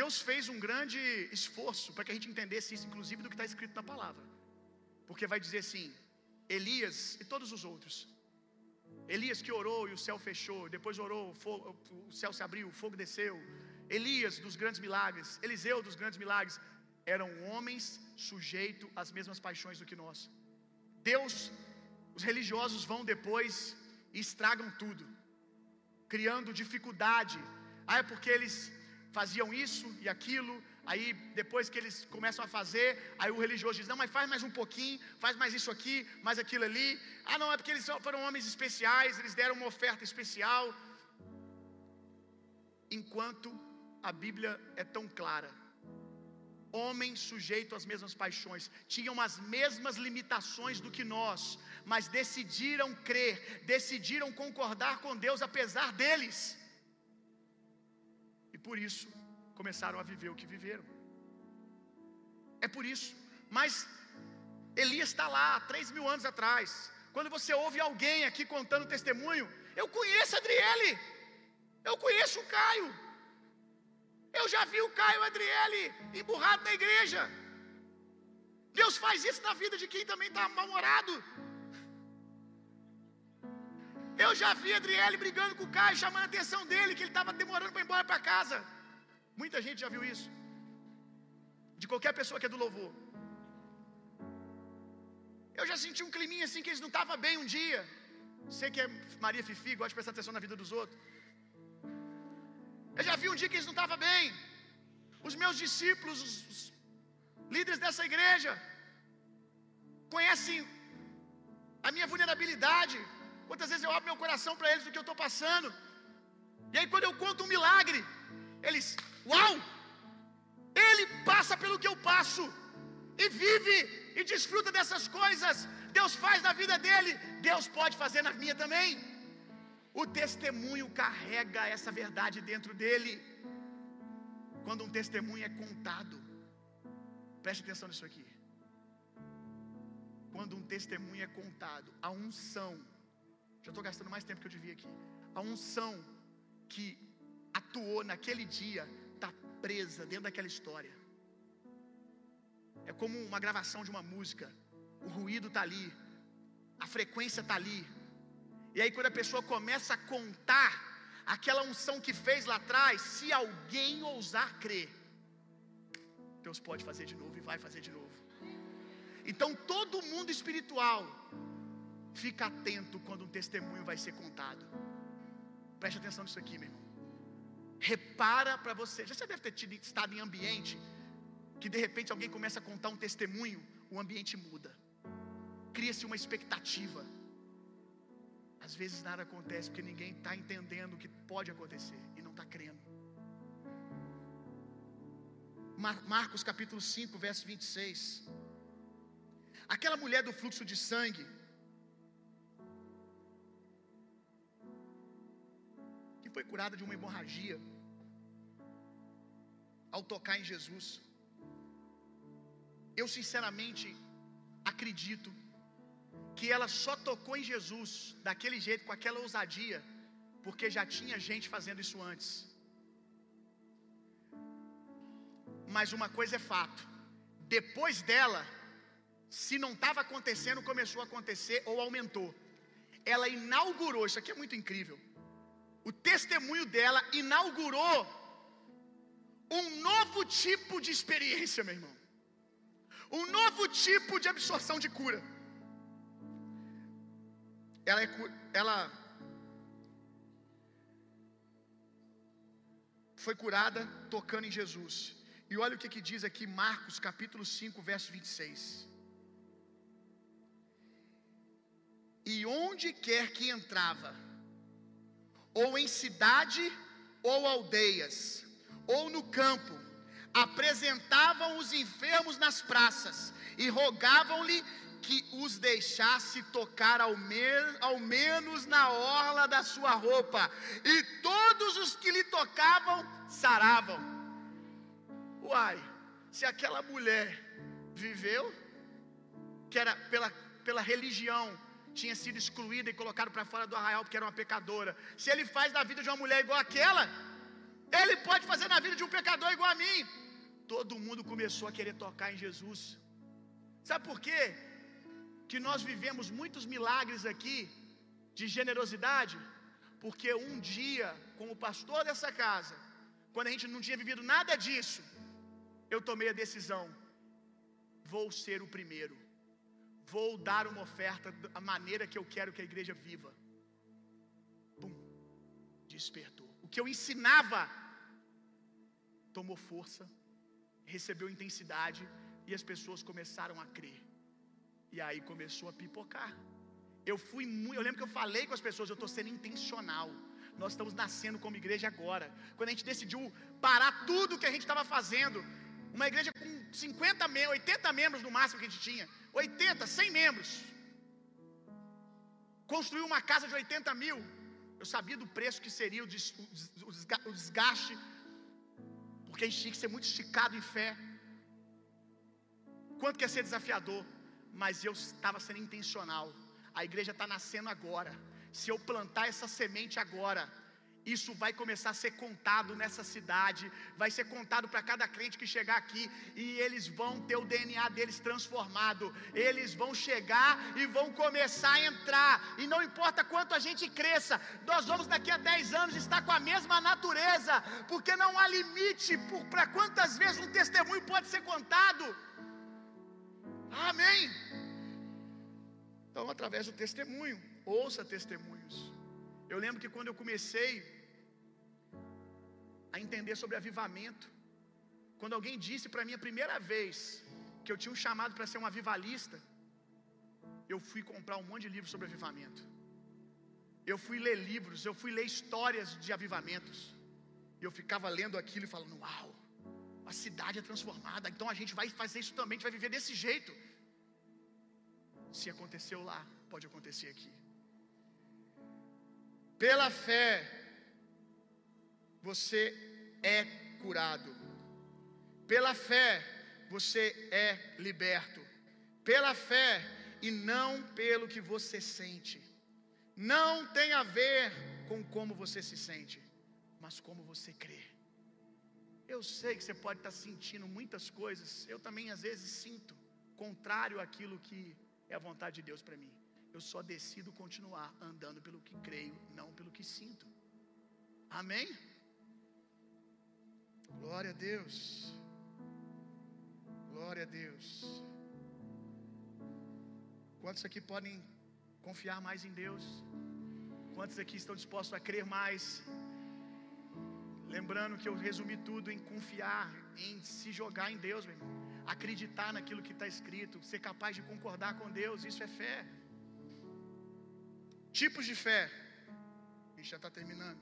Deus fez um grande esforço para que a gente entendesse isso, inclusive do que está escrito na palavra. Porque vai dizer assim: Elias e todos os outros. Elias que orou e o céu fechou, depois orou, o, fogo, o céu se abriu, o fogo desceu. Elias dos grandes milagres, Eliseu dos grandes milagres. eram homens sujeitos às mesmas paixões do que nós. Deus, os religiosos vão depois e estragam tudo, criando dificuldade. Ah, é porque eles faziam isso e aquilo, aí depois que eles começam a fazer, aí o religioso diz: Não, mas faz mais um pouquinho, faz mais isso aqui, mais aquilo ali. Ah, não, é porque eles foram homens especiais, eles deram uma oferta especial. Enquanto a Bíblia é tão clara, homens sujeitos às mesmas paixões, tinham as mesmas limitações do que nós, mas decidiram crer, decidiram concordar com Deus apesar deles. E por isso começaram a viver o que viveram. É por isso. Mas Elias está lá, três mil anos atrás. Quando você ouve alguém aqui contando testemunho, eu conheço Adriele, eu conheço o Caio, eu já vi o Caio Adriele emburrado na igreja. Deus faz isso na vida de quem também está mal-humorado. Eu já vi Adriele brigando com o Caio, chamando a atenção dele, que ele estava demorando para ir embora para casa. Muita gente já viu isso. De qualquer pessoa que é do louvor. Eu já senti um climinha assim que eles não estavam bem um dia. Sei que é Maria Fifi, gosta de prestar atenção na vida dos outros. Eu já vi um dia que eles não estavam bem. Os meus discípulos, os, os líderes dessa igreja, conhecem a minha vulnerabilidade. Quantas vezes eu abro meu coração para eles do que eu estou passando. E aí, quando eu conto um milagre, eles, uau! Ele passa pelo que eu passo, e vive, e desfruta dessas coisas. Deus faz na vida dele, Deus pode fazer na minha também. O testemunho carrega essa verdade dentro dele. Quando um testemunho é contado, preste atenção nisso aqui. Quando um testemunho é contado, a unção, já estou gastando mais tempo que eu devia aqui, a unção que atuou naquele dia está presa dentro daquela história. É como uma gravação de uma música, o ruído está ali, a frequência está ali, e aí, quando a pessoa começa a contar aquela unção que fez lá atrás, se alguém ousar crer, Deus pode fazer de novo e vai fazer de novo. Então, todo mundo espiritual fica atento quando um testemunho vai ser contado. Preste atenção nisso aqui, meu irmão. Repara para você. Já você deve ter tido, estado em ambiente que de repente alguém começa a contar um testemunho, o ambiente muda. Cria-se uma expectativa. Às vezes nada acontece porque ninguém está entendendo o que pode acontecer e não está crendo. Marcos capítulo 5, verso 26. Aquela mulher do fluxo de sangue, que foi curada de uma hemorragia, ao tocar em Jesus. Eu sinceramente acredito que ela só tocou em Jesus daquele jeito, com aquela ousadia, porque já tinha gente fazendo isso antes. Mas uma coisa é fato: depois dela, se não estava acontecendo, começou a acontecer ou aumentou. Ela inaugurou, isso aqui é muito incrível. O testemunho dela inaugurou um novo tipo de experiência, meu irmão. Um novo tipo de absorção de cura ela, é, ela foi curada tocando em Jesus. E olha o que, que diz aqui Marcos capítulo 5, verso 26. E onde quer que entrava, ou em cidade ou aldeias, ou no campo, apresentavam os enfermos nas praças e rogavam-lhe que os deixasse tocar ao, ao menos na orla da sua roupa, e todos os que lhe tocavam saravam. Uai, se aquela mulher viveu, que era pela, pela religião, tinha sido excluída e colocada para fora do arraial porque era uma pecadora. Se ele faz na vida de uma mulher igual aquela, ele pode fazer na vida de um pecador igual a mim. Todo mundo começou a querer tocar em Jesus. Sabe por quê? Que nós vivemos muitos milagres aqui de generosidade, porque um dia, como pastor dessa casa, quando a gente não tinha vivido nada disso, eu tomei a decisão: vou ser o primeiro, vou dar uma oferta da maneira que eu quero que a igreja viva. Pum, despertou. O que eu ensinava tomou força, recebeu intensidade e as pessoas começaram a crer. E aí começou a pipocar. Eu fui muito, eu lembro que eu falei com as pessoas, eu estou sendo intencional. Nós estamos nascendo como igreja agora. Quando a gente decidiu parar tudo que a gente estava fazendo, uma igreja com 50 membros, 80 membros no máximo que a gente tinha, 80, 100 membros. Construiu uma casa de 80 mil. Eu sabia do preço que seria o desgaste, porque a gente tinha que ser muito esticado em fé. Quanto que ser desafiador, mas eu estava sendo intencional. A igreja está nascendo agora. Se eu plantar essa semente agora, isso vai começar a ser contado nessa cidade, vai ser contado para cada crente que chegar aqui, e eles vão ter o DNA deles transformado, eles vão chegar e vão começar a entrar, e não importa quanto a gente cresça, nós vamos daqui a 10 anos estar com a mesma natureza, porque não há limite para quantas vezes um testemunho pode ser contado. Amém. Então, através do testemunho, ouça testemunhos. Eu lembro que quando eu comecei a entender sobre avivamento, quando alguém disse para mim a primeira vez que eu tinha um chamado para ser um avivalista, eu fui comprar um monte de livros sobre avivamento. Eu fui ler livros, eu fui ler histórias de avivamentos. E eu ficava lendo aquilo e falando: Uau, a cidade é transformada, então a gente vai fazer isso também, a gente vai viver desse jeito. Se aconteceu lá, pode acontecer aqui. Pela fé, você é curado. Pela fé, você é liberto. Pela fé e não pelo que você sente. Não tem a ver com como você se sente, mas como você crê. Eu sei que você pode estar sentindo muitas coisas, eu também às vezes sinto, contrário àquilo que é a vontade de Deus para mim. Eu só decido continuar andando pelo que creio, não pelo que sinto. Amém? Glória a Deus. Glória a Deus. Quantos aqui podem confiar mais em Deus? Quantos aqui estão dispostos a crer mais? Lembrando que eu resumi tudo em confiar, em se jogar em Deus, meu irmão. Acreditar naquilo que está escrito, ser capaz de concordar com Deus, isso é fé. Tipos de fé. A gente já está terminando.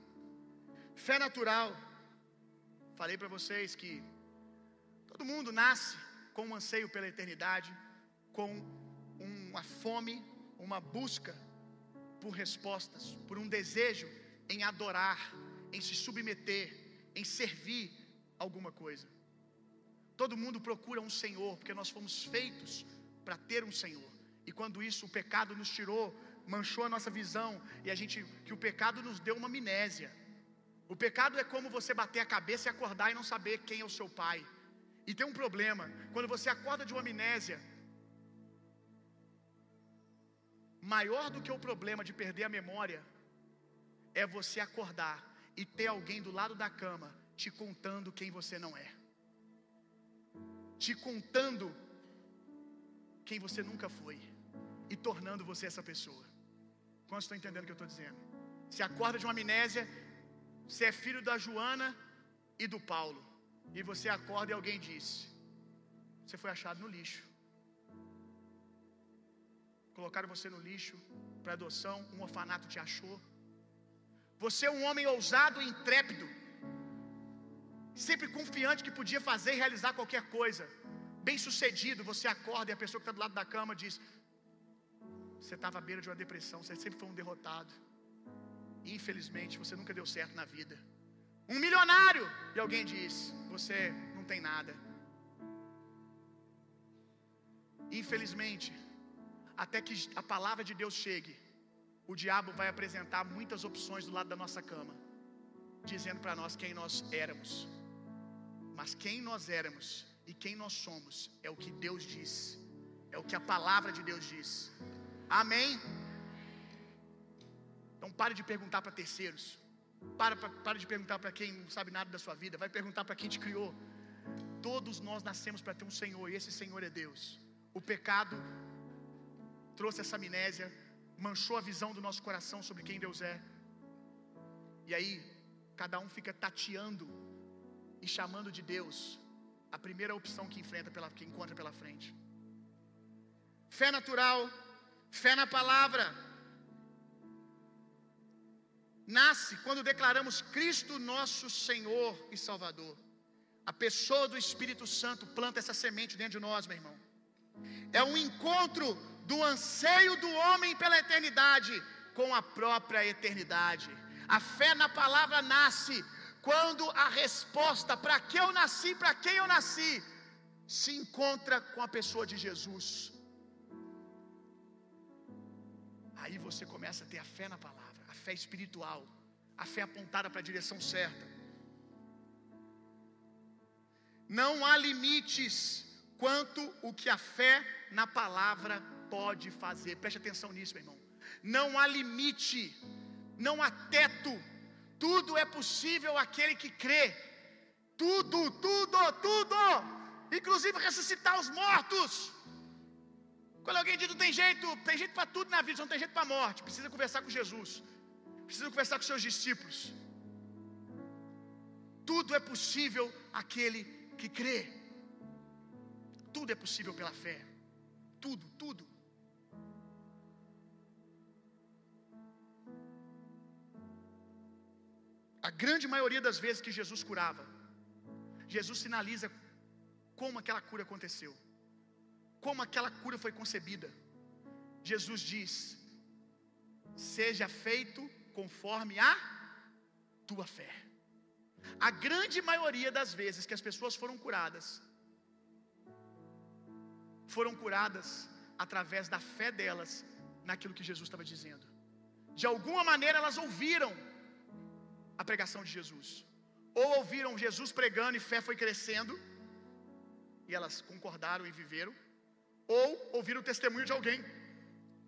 Fé natural. Falei para vocês que todo mundo nasce com um anseio pela eternidade, com uma fome, uma busca por respostas, por um desejo em adorar, em se submeter, em servir alguma coisa. Todo mundo procura um Senhor, porque nós fomos feitos para ter um Senhor. E quando isso, o pecado nos tirou, manchou a nossa visão, e a gente, que o pecado nos deu uma amnésia. O pecado é como você bater a cabeça e acordar e não saber quem é o seu pai. E tem um problema, quando você acorda de uma amnésia, maior do que o problema de perder a memória, é você acordar e ter alguém do lado da cama te contando quem você não é, te contando quem você nunca foi e tornando você essa pessoa. Quantos estão entendendo o que eu estou dizendo? Você acorda de uma amnésia, você é filho da Joana e do Paulo, e você acorda e alguém diz: Você foi achado no lixo. Colocaram você no lixo para adoção, um orfanato te achou. Você é um homem ousado e intrépido, sempre confiante que podia fazer e realizar qualquer coisa. Bem sucedido, você acorda e a pessoa que está do lado da cama diz: Você estava à beira de uma depressão, você sempre foi um derrotado. Infelizmente, você nunca deu certo na vida. Um milionário, e alguém diz: Você não tem nada. Infelizmente, até que a palavra de Deus chegue, o diabo vai apresentar muitas opções do lado da nossa cama, dizendo para nós quem nós éramos. Mas quem nós éramos e quem nós somos é o que Deus diz, é o que a palavra de Deus diz. Amém? Então pare de perguntar para terceiros. Para, para, para de perguntar para quem não sabe nada da sua vida. Vai perguntar para quem te criou. todos nós nascemos para ter um Senhor, e esse Senhor é Deus. O pecado trouxe essa amnésia, manchou a visão do nosso coração sobre quem Deus é. E aí, cada um fica tateando e chamando de Deus a primeira opção que enfrenta pela, que encontra pela frente. Fé natural, fé na palavra, nasce quando declaramos Cristo nosso Senhor e Salvador. A pessoa do Espírito Santo planta essa semente dentro de nós, meu irmão. É um encontro do anseio do homem pela eternidade com a própria eternidade. A fé na palavra nasce quando a resposta para que eu nasci, para quem eu nasci, se encontra com a pessoa de Jesus. Aí você começa a ter a fé na palavra, a fé espiritual, a fé apontada para a direção certa. Não há limites quanto o que a fé na palavra pode fazer. Preste atenção nisso, meu irmão. Não há limite, não há teto. Tudo é possível aquele que crê. Tudo, tudo, tudo. Inclusive ressuscitar os mortos. Quando alguém diz não tem jeito, tem jeito para tudo na vida, não tem jeito para a morte. Precisa conversar com Jesus. Precisa conversar com seus discípulos. Tudo é possível aquele que crê. Tudo é possível pela fé. Tudo, tudo. A grande maioria das vezes que Jesus curava, Jesus sinaliza como aquela cura aconteceu, como aquela cura foi concebida. Jesus diz: Seja feito conforme a tua fé. A grande maioria das vezes que as pessoas foram curadas, foram curadas através da fé delas naquilo que Jesus estava dizendo. De alguma maneira elas ouviram a pregação de Jesus, ou ouviram Jesus pregando e fé foi crescendo, e elas concordaram e viveram, ou ouviram o testemunho de alguém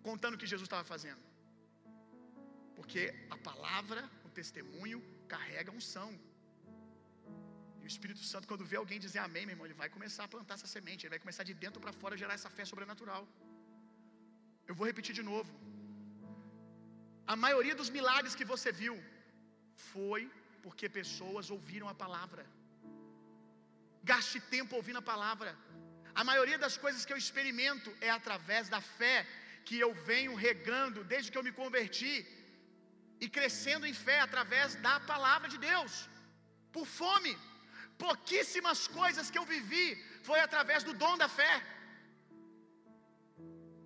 contando o que Jesus estava fazendo. Porque a palavra, o testemunho, carrega unção. E o Espírito Santo, quando vê alguém dizer amém, meu irmão, ele vai começar a plantar essa semente, ele vai começar de dentro para fora a gerar essa fé sobrenatural. Eu vou repetir de novo. A maioria dos milagres que você viu foi porque pessoas ouviram a palavra. Gaste tempo ouvindo a palavra. A maioria das coisas que eu experimento é através da fé que eu venho regando desde que eu me converti e crescendo em fé através da palavra de Deus. Por fome. Pouquíssimas coisas que eu vivi foi através do dom da fé.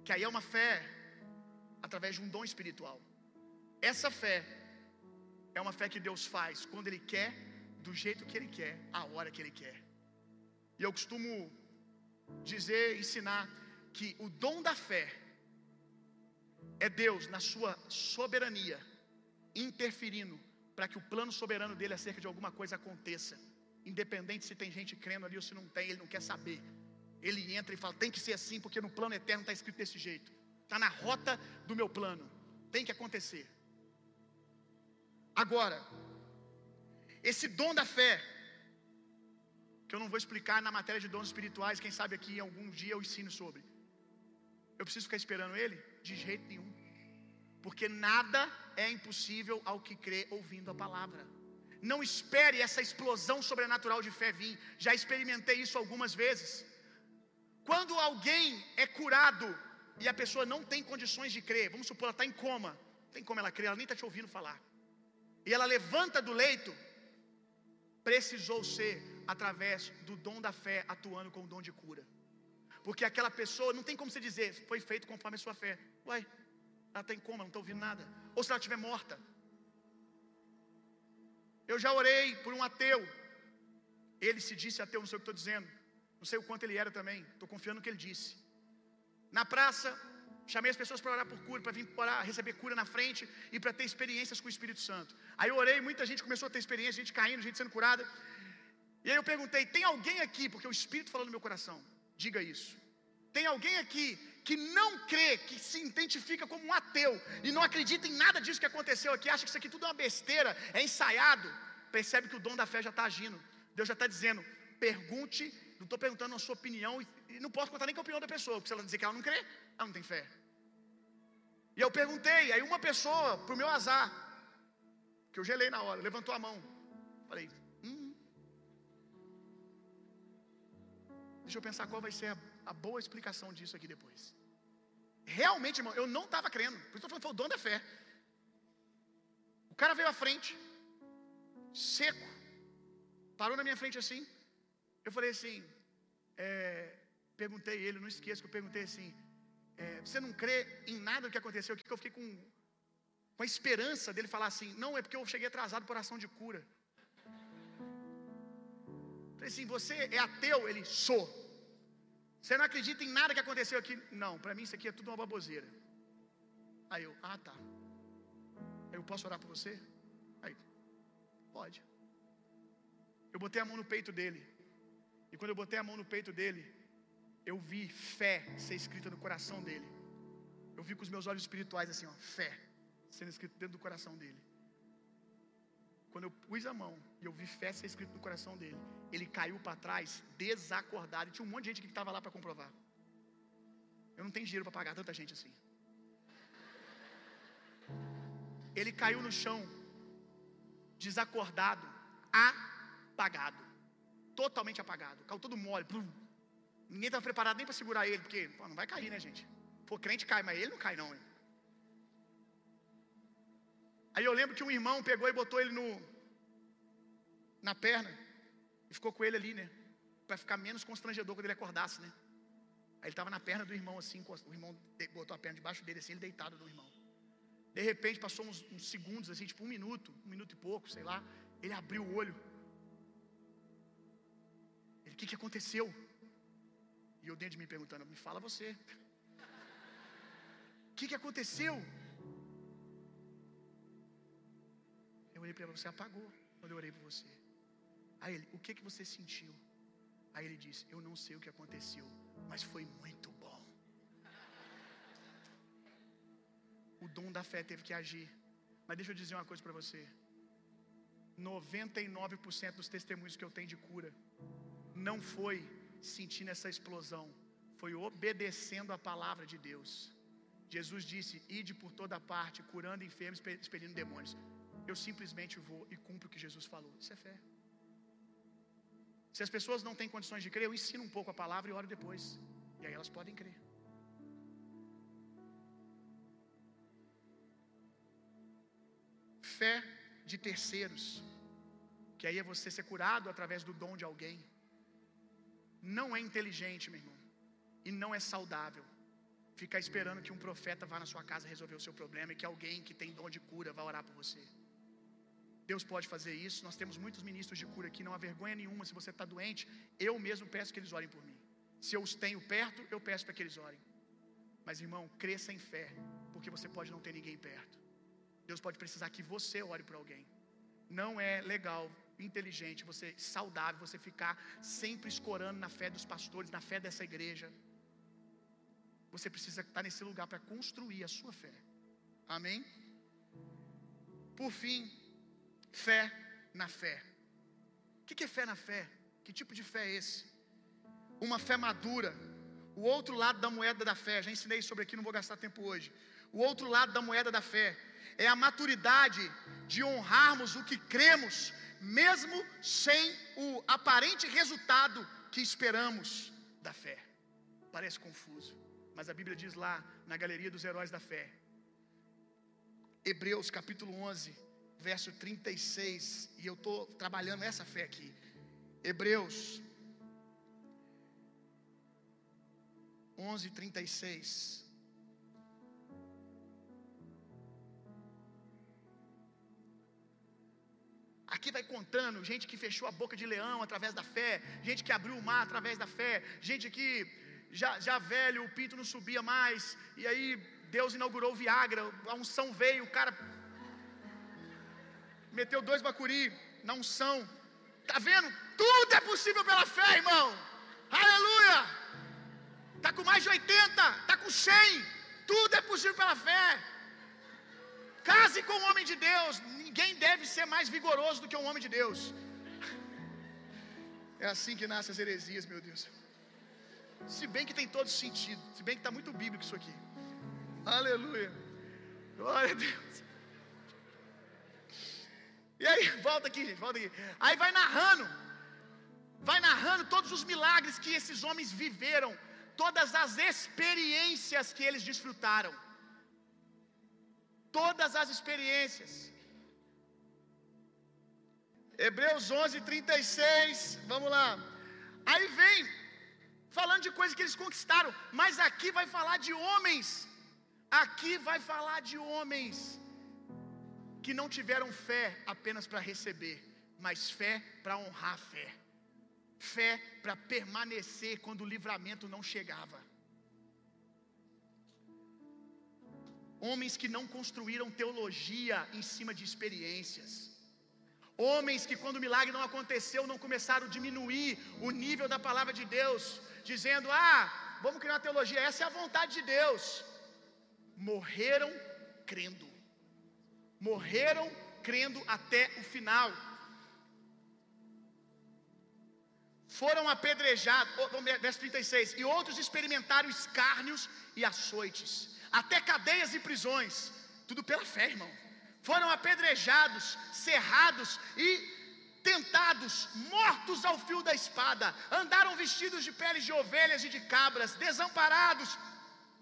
Que aí é uma fé através de um dom espiritual. Essa fé é uma fé que Deus faz quando Ele quer, do jeito que Ele quer, a hora que Ele quer. E eu costumo dizer, ensinar, que o dom da fé é Deus, na sua soberania, interferindo para que o plano soberano dele acerca de alguma coisa aconteça. Independente se tem gente crendo ali ou se não tem, ele não quer saber. Ele entra e fala: tem que ser assim, porque no plano eterno está escrito desse jeito. Está na rota do meu plano. Tem que acontecer. Agora, esse dom da fé, que eu não vou explicar na matéria de dons espirituais, quem sabe aqui algum dia eu ensino sobre. Eu preciso ficar esperando ele? De jeito nenhum. Porque nada é impossível ao que crê ouvindo a palavra. Não espere essa explosão sobrenatural de fé vir. Já experimentei isso algumas vezes. Quando alguém é curado e a pessoa não tem condições de crer, vamos supor, ela está em coma, não tem como ela crer, ela nem está te ouvindo falar. E ela levanta do leito, precisou ser através do dom da fé atuando com o dom de cura. Porque aquela pessoa não tem como você dizer, foi feito conforme a sua fé. Uai, ela está em coma, não está ouvindo nada. Ou se ela estiver morta. Eu já orei por um ateu. Ele se disse ateu, não sei o que estou dizendo. Não sei o quanto ele era também. Estou confiando no que ele disse. Na praça, chamei as pessoas para orar por cura, para vir orar, receber cura na frente e para ter experiências com o Espírito Santo. Aí eu orei, muita gente começou a ter experiência, gente caindo, gente sendo curada. E aí eu perguntei: tem alguém aqui, porque o Espírito falou no meu coração, diga isso. Tem alguém aqui que não crê, que se identifica como um ateu e não acredita em nada disso que aconteceu aqui, acha que isso aqui tudo é uma besteira, é ensaiado, percebe que o dom da fé já está agindo. Deus já está dizendo: pergunte, não estou perguntando a sua opinião, e não posso contar nem a opinião da pessoa, porque se ela dizer que ela não crê, ela não tem fé. E eu perguntei, aí uma pessoa, pro meu azar, que eu gelei na hora, levantou a mão. Falei, hum. Deixa eu pensar qual vai ser a, a boa explicação disso aqui depois. Realmente, irmão, eu não estava crendo. Por isso eu falando, foi o dono da fé. O cara veio à frente, seco, parou na minha frente assim. Eu falei assim, é, perguntei ele, não esqueça que eu perguntei assim: é, você não crê em nada do que aconteceu aqui? Que eu fiquei com, com a esperança dele falar assim: não, é porque eu cheguei atrasado por ação de cura. Falei assim: você é ateu? Ele, sou. Você não acredita em nada que aconteceu aqui? Não, para mim isso aqui é tudo uma baboseira. Aí eu, ah tá. Eu posso orar por você? Aí, pode. Eu botei a mão no peito dele. E quando eu botei a mão no peito dele, eu vi fé ser escrita no coração dele. Eu vi com os meus olhos espirituais assim, ó, fé sendo escrito dentro do coração dele. Quando eu pus a mão e eu vi fé ser escrito no coração dele, ele caiu para trás, desacordado. E tinha um monte de gente que estava lá para comprovar. Eu não tenho dinheiro para pagar tanta gente assim. Ele caiu no chão, desacordado, apagado, totalmente apagado, caiu todo mole. Blum. Ninguém estava preparado nem para segurar ele, porque pô, não vai cair, né, gente? For crente cai, mas ele não cai, não. Hein? Aí eu lembro que um irmão pegou e botou ele no na perna e ficou com ele ali, né? Para ficar menos constrangedor quando ele acordasse, né? Aí ele estava na perna do irmão assim, o irmão botou a perna debaixo dele assim, ele deitado no irmão. De repente passou uns, uns segundos assim, tipo um minuto, um minuto e pouco, sei lá. Ele abriu o olho. Ele, o que, que aconteceu? E eu dentro de mim perguntando, me fala você. *laughs* O que, que aconteceu? Eu olhei para ele, você apagou quando eu orei por você. Aí ele, o que, que você sentiu? Aí ele disse, eu não sei o que aconteceu, mas foi muito bom. O dom da fé teve que agir. Mas deixa eu dizer uma coisa para você. 99% dos testemunhos que eu tenho de cura não foi sentindo essa explosão, foi obedecendo a palavra de Deus. Jesus disse: Ide por toda parte, curando enfermos, expelindo demônios. Eu simplesmente vou e cumpro o que Jesus falou. Isso é fé. Se as pessoas não têm condições de crer, eu ensino um pouco a palavra e oro depois. E aí elas podem crer. Fé de terceiros, que aí é você ser curado através do dom de alguém, não é inteligente, meu irmão, e não é saudável. Ficar esperando que um profeta vá na sua casa resolver o seu problema e que alguém que tem dom de cura vá orar por você. Deus pode fazer isso. Nós temos muitos ministros de cura aqui, não há vergonha nenhuma. Se você está doente, eu mesmo peço que eles orem por mim. Se eu os tenho perto, eu peço para que eles orem. Mas irmão, cresça em fé, porque você pode não ter ninguém perto. Deus pode precisar que você ore por alguém. Não é legal, inteligente, você saudável, você ficar sempre escorando na fé dos pastores, na fé dessa igreja. Você precisa estar nesse lugar para construir a sua fé. Amém? Por fim, Fé na fé. O que é fé na fé? Que tipo de fé é esse? Uma fé madura. O outro lado da moeda da fé, já ensinei sobre aqui, não vou gastar tempo hoje. O outro lado da moeda da fé é a maturidade de honrarmos o que cremos, mesmo sem o aparente resultado que esperamos da fé. Parece confuso, mas a Bíblia diz lá na galeria dos heróis da fé, Hebreus capítulo 11, verso 36, e eu estou trabalhando essa fé aqui. Hebreus 11, 36. Aqui vai contando gente que fechou a boca de leão através da fé, gente que abriu o mar através da fé, gente que já, já velho, o pinto não subia mais, e aí Deus inaugurou o Viagra, a unção veio, o cara meteu dois bacuri na unção. Tá vendo? Tudo é possível pela fé, irmão. Aleluia! Tá com mais de 80, tá com 100. Tudo é possível pela fé. Case com um homem de Deus. Ninguém deve ser mais vigoroso do que um homem de Deus. É assim que nascem as heresias, meu Deus. Se bem que tem todo sentido. Se bem que está muito bíblico isso aqui. Aleluia. Glória a Deus. E aí, *laughs* volta aqui, volta aqui. Aí vai narrando, vai narrando todos os milagres que esses homens viveram, todas as experiências que eles desfrutaram. Todas as experiências. Hebreus 11, 36, vamos lá. Aí vem, falando de coisas que eles conquistaram, mas aqui vai falar de homens, aqui vai falar de homens que não tiveram fé apenas para receber, mas fé para honrar a fé, fé para permanecer quando o livramento não chegava. Homens que não construíram teologia em cima de experiências. Homens que, quando o milagre não aconteceu, não começaram a diminuir o nível da palavra de Deus, dizendo: Ah, vamos criar uma teologia, essa é a vontade de Deus. Morreram crendo morreram crendo até o final. Foram apedrejados, verso 36, e outros experimentaram escárnios e açoites, até cadeias e prisões, tudo pela fé, irmão. Foram apedrejados, cerrados e tentados, mortos ao fio da espada, andaram vestidos de peles de ovelhas e de cabras, desamparados,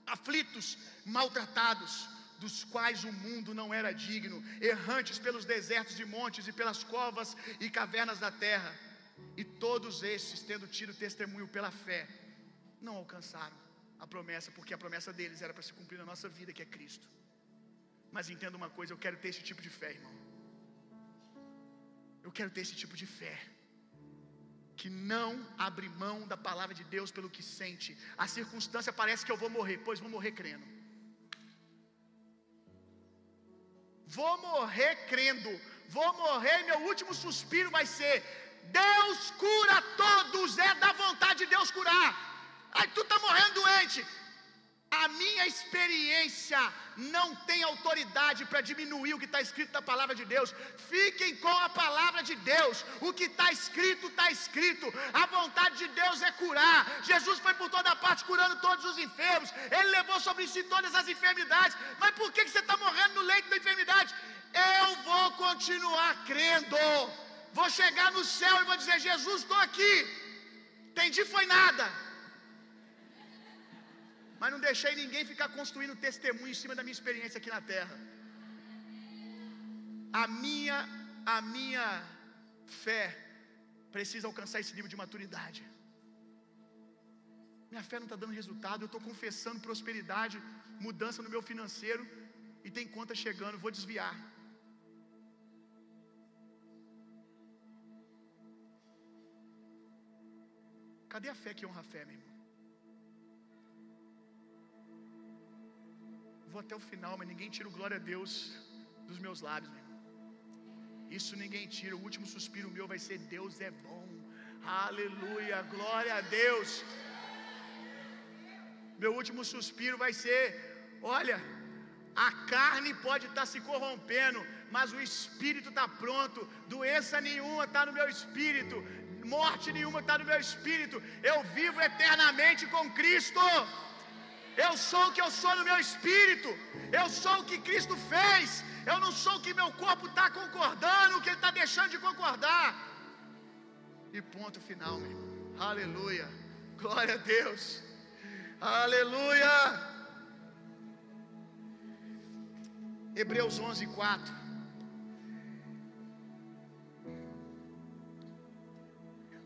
aflitos, maltratados dos quais o mundo não era digno, errantes pelos desertos e montes e pelas covas e cavernas da terra. E todos estes, tendo tido testemunho pela fé, não alcançaram a promessa, porque a promessa deles era para se cumprir na nossa vida, que é Cristo. Mas entenda uma coisa, eu quero ter esse tipo de fé, irmão. Eu quero ter esse tipo de fé que não abre mão da palavra de Deus pelo que sente. A circunstância parece que eu vou morrer, pois vou morrer crendo. Vou morrer crendo. Vou morrer, meu último suspiro vai ser: Deus cura todos, é da vontade de Deus curar. Aí tu tá morrendo doente. A minha experiência não tem autoridade para diminuir o que está escrito na palavra de Deus. Fiquem com a palavra de Deus. O que está escrito, está escrito. A vontade de Deus é curar. Jesus foi por toda parte curando todos os enfermos. Ele levou sobre si todas as enfermidades. Mas por que, que você está morrendo no leito da enfermidade? Eu vou continuar crendo. Vou chegar no céu e vou dizer: Jesus, estou aqui. Entendi, foi nada mas não deixei ninguém ficar construindo testemunho em cima da minha experiência aqui na terra. A minha, a minha fé precisa alcançar esse nível de maturidade. Minha fé não está dando resultado, eu estou confessando prosperidade, mudança no meu financeiro, e tem conta chegando, vou desviar. Cadê a fé que honra a fé, meu irmão? Vou até o final, mas ninguém tira o glória a Deus dos meus lábios, meu irmão. Isso ninguém tira. O último suspiro meu vai ser: Deus é bom. Aleluia, glória a Deus. Meu último suspiro vai ser: olha, a carne pode estar tá se corrompendo, mas o espírito está pronto. Doença nenhuma está no meu espírito, morte nenhuma está no meu espírito. Eu vivo eternamente com Cristo. Eu sou o que eu sou no meu espírito. Eu sou o que Cristo fez. Eu não sou o que meu corpo está concordando, o que ele está deixando de concordar. E ponto final, meu irmão. Aleluia. Glória a Deus. Aleluia. Hebreus 11, 4.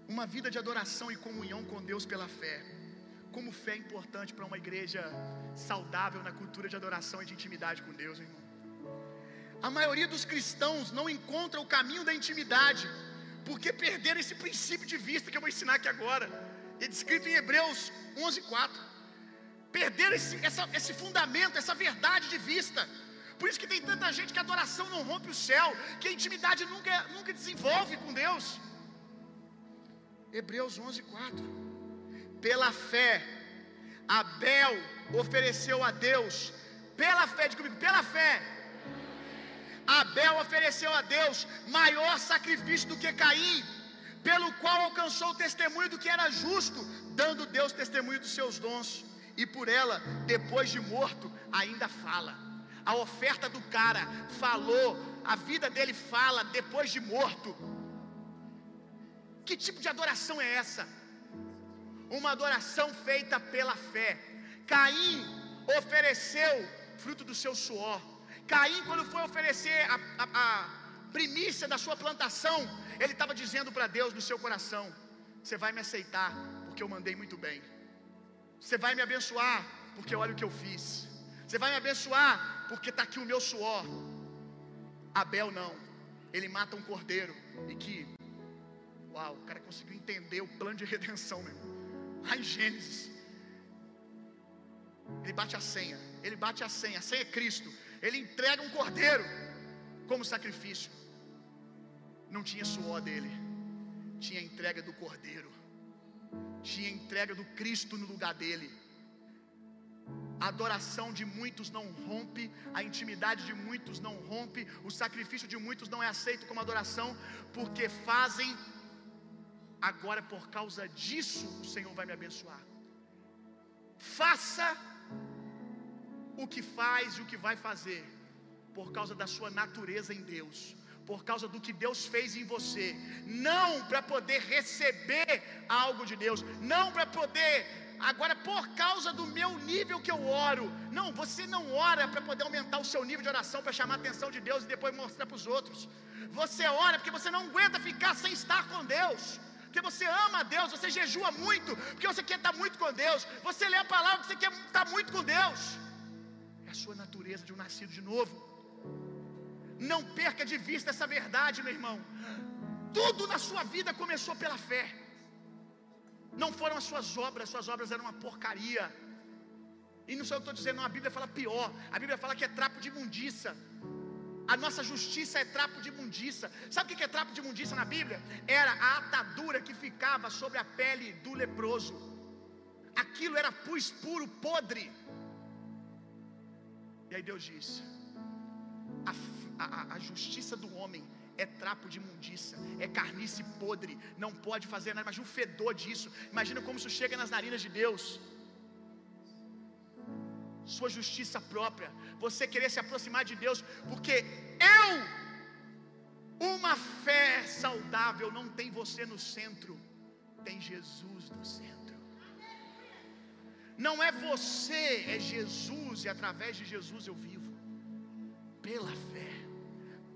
Uma vida de adoração e comunhão com Deus pela fé como fé é importante para uma igreja saudável na cultura de adoração e de intimidade com Deus, irmão. A maioria dos cristãos não encontra o caminho da intimidade, porque perderam esse princípio de vista que eu vou ensinar aqui agora, é descrito em Hebreus 11:4. Perderam esse, essa, esse fundamento, essa verdade de vista. Por isso que tem tanta gente que a adoração não rompe o céu, que a intimidade nunca, nunca desenvolve com Deus. Hebreus 11:4. Pela fé, Abel ofereceu a Deus, pela fé, diga comigo, pela fé. Abel ofereceu a Deus maior sacrifício do que Caim, pelo qual alcançou o testemunho do que era justo, dando Deus testemunho dos seus dons, e por ela, depois de morto, ainda fala. A oferta do cara falou, a vida dele fala depois de morto. Que tipo de adoração é essa? Uma adoração feita pela fé. Caim ofereceu fruto do seu suor. Caim, quando foi oferecer a, a, a primícia da sua plantação, ele estava dizendo para Deus no seu coração: Você vai me aceitar, porque eu mandei muito bem. Você vai me abençoar, porque olha o que eu fiz. Você vai me abençoar, porque está aqui o meu suor. Abel não, ele mata um cordeiro. E que, uau, o cara conseguiu entender o plano de redenção, meu. Lá em Gênesis, ele bate a senha, ele bate a senha, a senha é Cristo. Ele entrega um cordeiro como sacrifício. Não tinha suor dele, tinha entrega do cordeiro, tinha entrega do Cristo no lugar dele. A adoração de muitos não rompe, a intimidade de muitos não rompe, o sacrifício de muitos não é aceito como adoração, porque fazem, agora por causa disso o Senhor vai me abençoar. Faça o que faz e o que vai fazer, por causa da sua natureza em Deus, por causa do que Deus fez em você, não para poder receber algo de Deus, não para poder, agora por causa do meu nível que eu oro, não, você não ora para poder aumentar o seu nível de oração, para chamar a atenção de Deus e depois mostrar para os outros, você ora porque você não aguenta ficar sem estar com Deus porque você ama a Deus, você jejua muito, porque você quer estar muito com Deus, você lê a palavra porque você quer estar muito com Deus. É a sua natureza de um nascido de novo. Não perca de vista essa verdade, meu irmão. Tudo na sua vida começou pela fé. Não foram as suas obras, suas obras eram uma porcaria. E não sei o que eu estou dizendo, não, a Bíblia fala pior. A Bíblia fala que é trapo de imundiça. A nossa justiça é trapo de imundiça. Sabe o que é trapo de imundiça na Bíblia? Era a atadura que ficava sobre a pele do leproso. Aquilo era pus puro, podre. E aí Deus disse: a, a, a justiça do homem é trapo de imundiça, é carnice podre, não pode fazer nada. Imagina o fedor disso, imagina como isso chega nas narinas de Deus. Sua justiça própria, você querer se aproximar de Deus, porque eu, uma fé saudável, não tem você no centro, tem Jesus no centro. Não é você, é Jesus, e através de Jesus eu vivo, pela fé.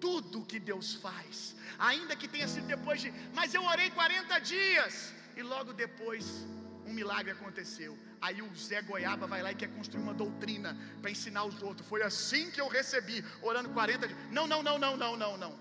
Tudo que Deus faz, ainda que tenha sido depois de, mas eu orei 40 dias, e logo depois um milagre aconteceu. Aí o Zé Goiaba vai lá e quer construir uma doutrina para ensinar os outros. Foi assim que eu recebi, orando 40 dias. Não, não, não, não, não, não, não.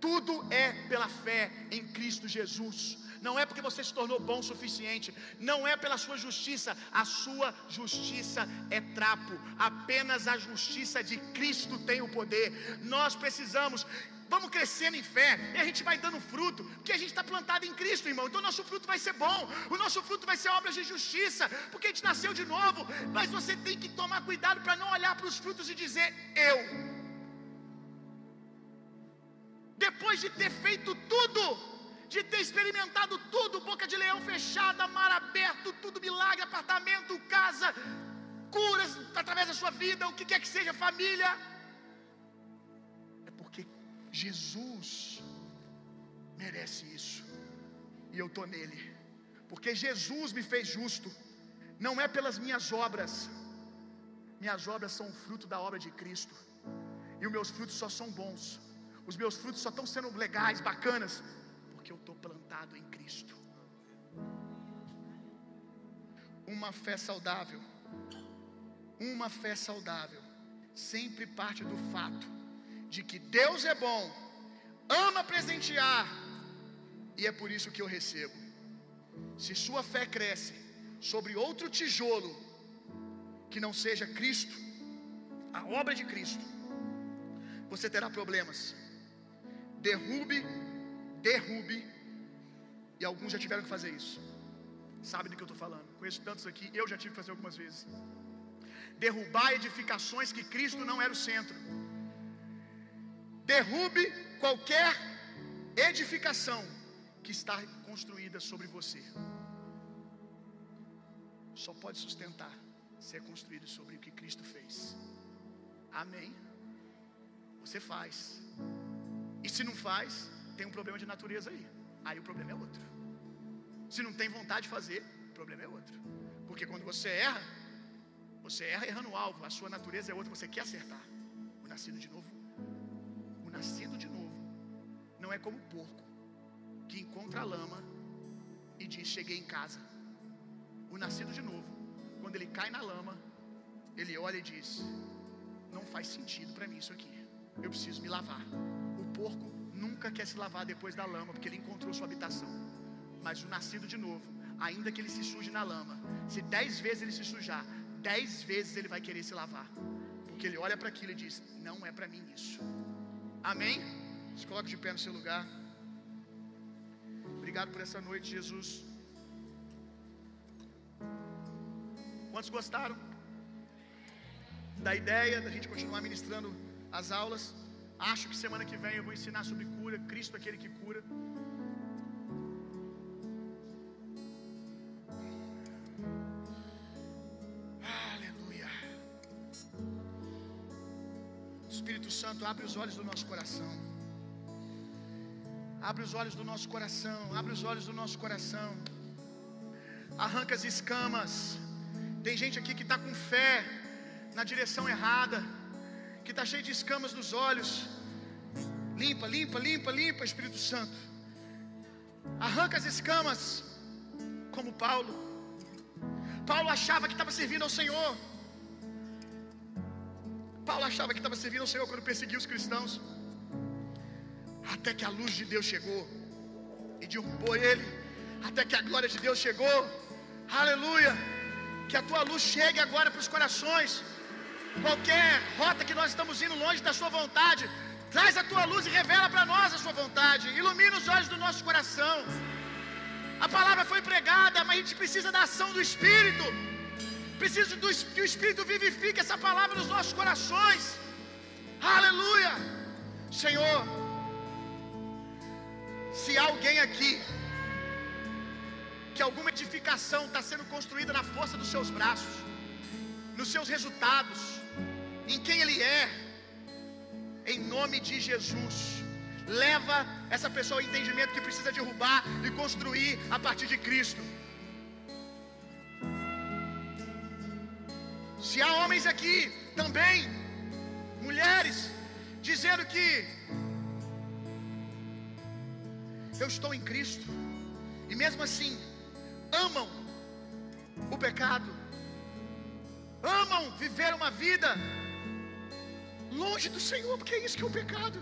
Tudo é pela fé em Cristo Jesus. Não é porque você se tornou bom o suficiente, não é pela sua justiça, a sua justiça é trapo. Apenas a justiça de Cristo tem o poder. Nós precisamos vamos crescendo em fé, e a gente vai dando fruto, porque a gente está plantado em Cristo, irmão. Então nosso fruto vai ser bom, o nosso fruto vai ser obras de justiça, porque a gente nasceu de novo. Mas você tem que tomar cuidado para não olhar para os frutos e dizer eu. Depois de ter feito tudo, de ter experimentado tudo, boca de leão fechada, mar aberto, tudo milagre, apartamento, casa, curas através da sua vida, o que quer que seja, família. É porque Jesus merece isso, e eu estou nele, porque Jesus me fez justo, não é pelas minhas obras, minhas obras são fruto da obra de Cristo, e os meus frutos só são bons, os meus frutos só estão sendo legais, bacanas, eu estou plantado em Cristo. Uma fé saudável, uma fé saudável, sempre parte do fato de que Deus é bom, ama presentear, e é por isso que eu recebo. Se sua fé cresce sobre outro tijolo, que não seja Cristo, a obra de Cristo, você terá problemas. Derrube, derrube, e alguns já tiveram que fazer isso. Sabe do que eu estou falando? Conheço tantos aqui, eu já tive que fazer algumas vezes. Derrubar edificações que Cristo não era o centro. Derrube qualquer edificação que está construída sobre você só pode sustentar se é construído sobre o que Cristo fez. Amém. Você faz. E se não faz, tem um problema de natureza aí. Aí o problema é outro. Se não tem vontade de fazer, o problema é outro. Porque quando você erra, você erra errando o alvo, a sua natureza é outra, você quer acertar. O nascido de novo, o nascido de novo, não é como o porco que encontra a lama e diz: Cheguei em casa. O nascido de novo, quando ele cai na lama, ele olha e diz: Não faz sentido para mim isso aqui. Eu preciso me lavar. O porco nunca quer se lavar depois da lama, porque ele encontrou sua habitação. Mas o nascido de novo, ainda que ele se suje na lama, se dez vezes ele se sujar, dez vezes ele vai querer se lavar. Porque ele olha para aquilo e diz: Não é para mim isso. Amém? Se coloque de pé no seu lugar. Obrigado por essa noite, Jesus. Quantos gostaram da ideia da gente continuar ministrando as aulas? Acho que semana que vem eu vou ensinar sobre cura, Cristo aquele que cura. Aleluia. Espírito Santo, abre os olhos do nosso coração. Abre os olhos do nosso coração, abre os olhos do nosso coração. Arranca as escamas. Tem gente aqui que está com fé na direção errada, que está cheio de escamas nos olhos. Limpa, limpa, limpa, limpa, Espírito Santo. Arranca as escamas, como Paulo. Paulo achava que estava servindo ao Senhor. Paulo achava que estava servindo ao Senhor quando perseguia os cristãos. Até que a luz de Deus chegou e derrubou ele. Até que a glória de Deus chegou. Aleluia. Que a tua luz chegue agora para os corações. Qualquer rota que nós estamos indo longe da Sua vontade, traz a tua luz e revela para nós a Sua vontade. Ilumina os olhos do nosso coração. A palavra foi pregada, mas a gente precisa da ação do Espírito. Precisa do, que o Espírito vivifique essa palavra nos nossos corações. Aleluia. Senhor, se alguém aqui que alguma edificação está sendo construída na força dos seus braços, nos seus resultados, em quem ele é, em nome de Jesus, leva essa pessoa ao entendimento que precisa derrubar e construir a partir de Cristo. Se há homens aqui também, mulheres, dizendo que eu estou em Cristo, e mesmo assim amam o pecado, amam viver uma vida longe do Senhor, porque é isso que é o pecado.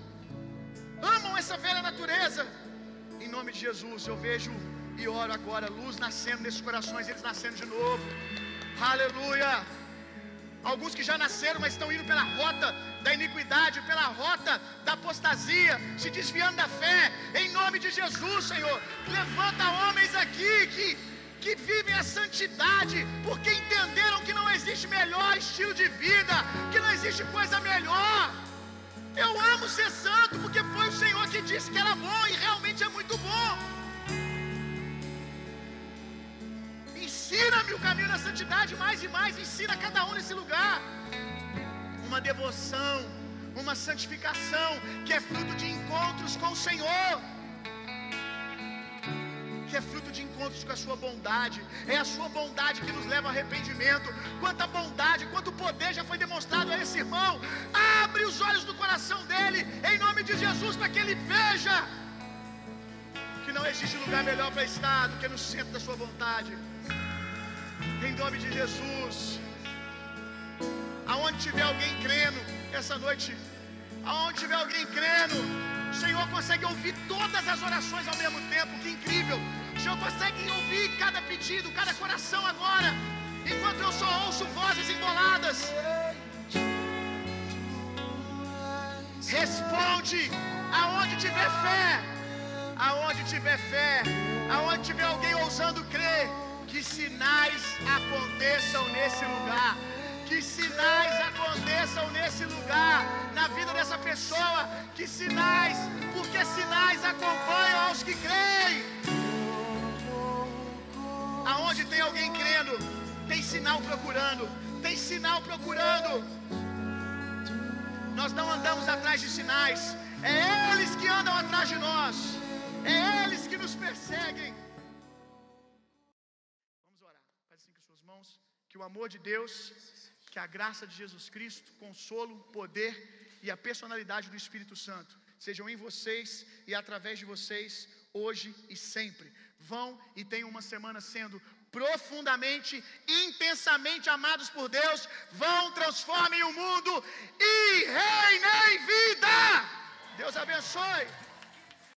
Amam essa velha natureza. Em nome de Jesus, eu vejo e oro agora luz nascendo nesses corações, eles nascendo de novo. Aleluia. Alguns que já nasceram, mas estão indo pela rota da iniquidade, pela rota da apostasia, se desviando da fé. Em nome de Jesus, Senhor, levanta homens aqui que que vivem a santidade, porque entenderam que não existe melhor estilo de vida, que não existe coisa melhor. Eu amo ser santo, porque foi o Senhor que disse que era bom e realmente é muito bom. Ensina-me o caminho da santidade mais e mais, ensina cada um nesse lugar. Uma devoção, uma santificação que é fruto de encontros com o Senhor que é fruto de encontros com a sua bondade. É a sua bondade que nos leva ao arrependimento. Quanta bondade, quanto poder já foi demonstrado a esse irmão. Abre os olhos do coração dele, em nome de Jesus, para que ele veja que não existe lugar melhor para estar do que no centro da sua vontade. Em nome de Jesus. Aonde tiver alguém crendo essa noite, aonde tiver alguém crendo, o Senhor consegue ouvir todas as orações ao mesmo tempo. Que incrível! O Senhor consegue ouvir cada pedido, cada coração agora, enquanto eu só ouço vozes emboladas. Responde aonde tiver fé, aonde tiver fé, aonde tiver alguém ousando crer, que sinais aconteçam nesse lugar Que sinais aconteçam nesse lugar, na vida dessa pessoa. Que sinais, porque sinais acompanham aos que creem. Aonde tem alguém crendo, tem sinal procurando, tem sinal procurando. Nós não andamos atrás de sinais, é eles que andam atrás de nós, é eles que nos perseguem. Vamos orar. Faz assim com suas mãos. Que o amor de Deus, que a graça de Jesus Cristo, consolo, poder e a personalidade do Espírito Santo sejam em vocês e através de vocês, hoje e sempre. Vão e tenham uma semana sendo profundamente, intensamente amados por Deus. Vão, transformem o mundo e reinem vida. Deus abençoe.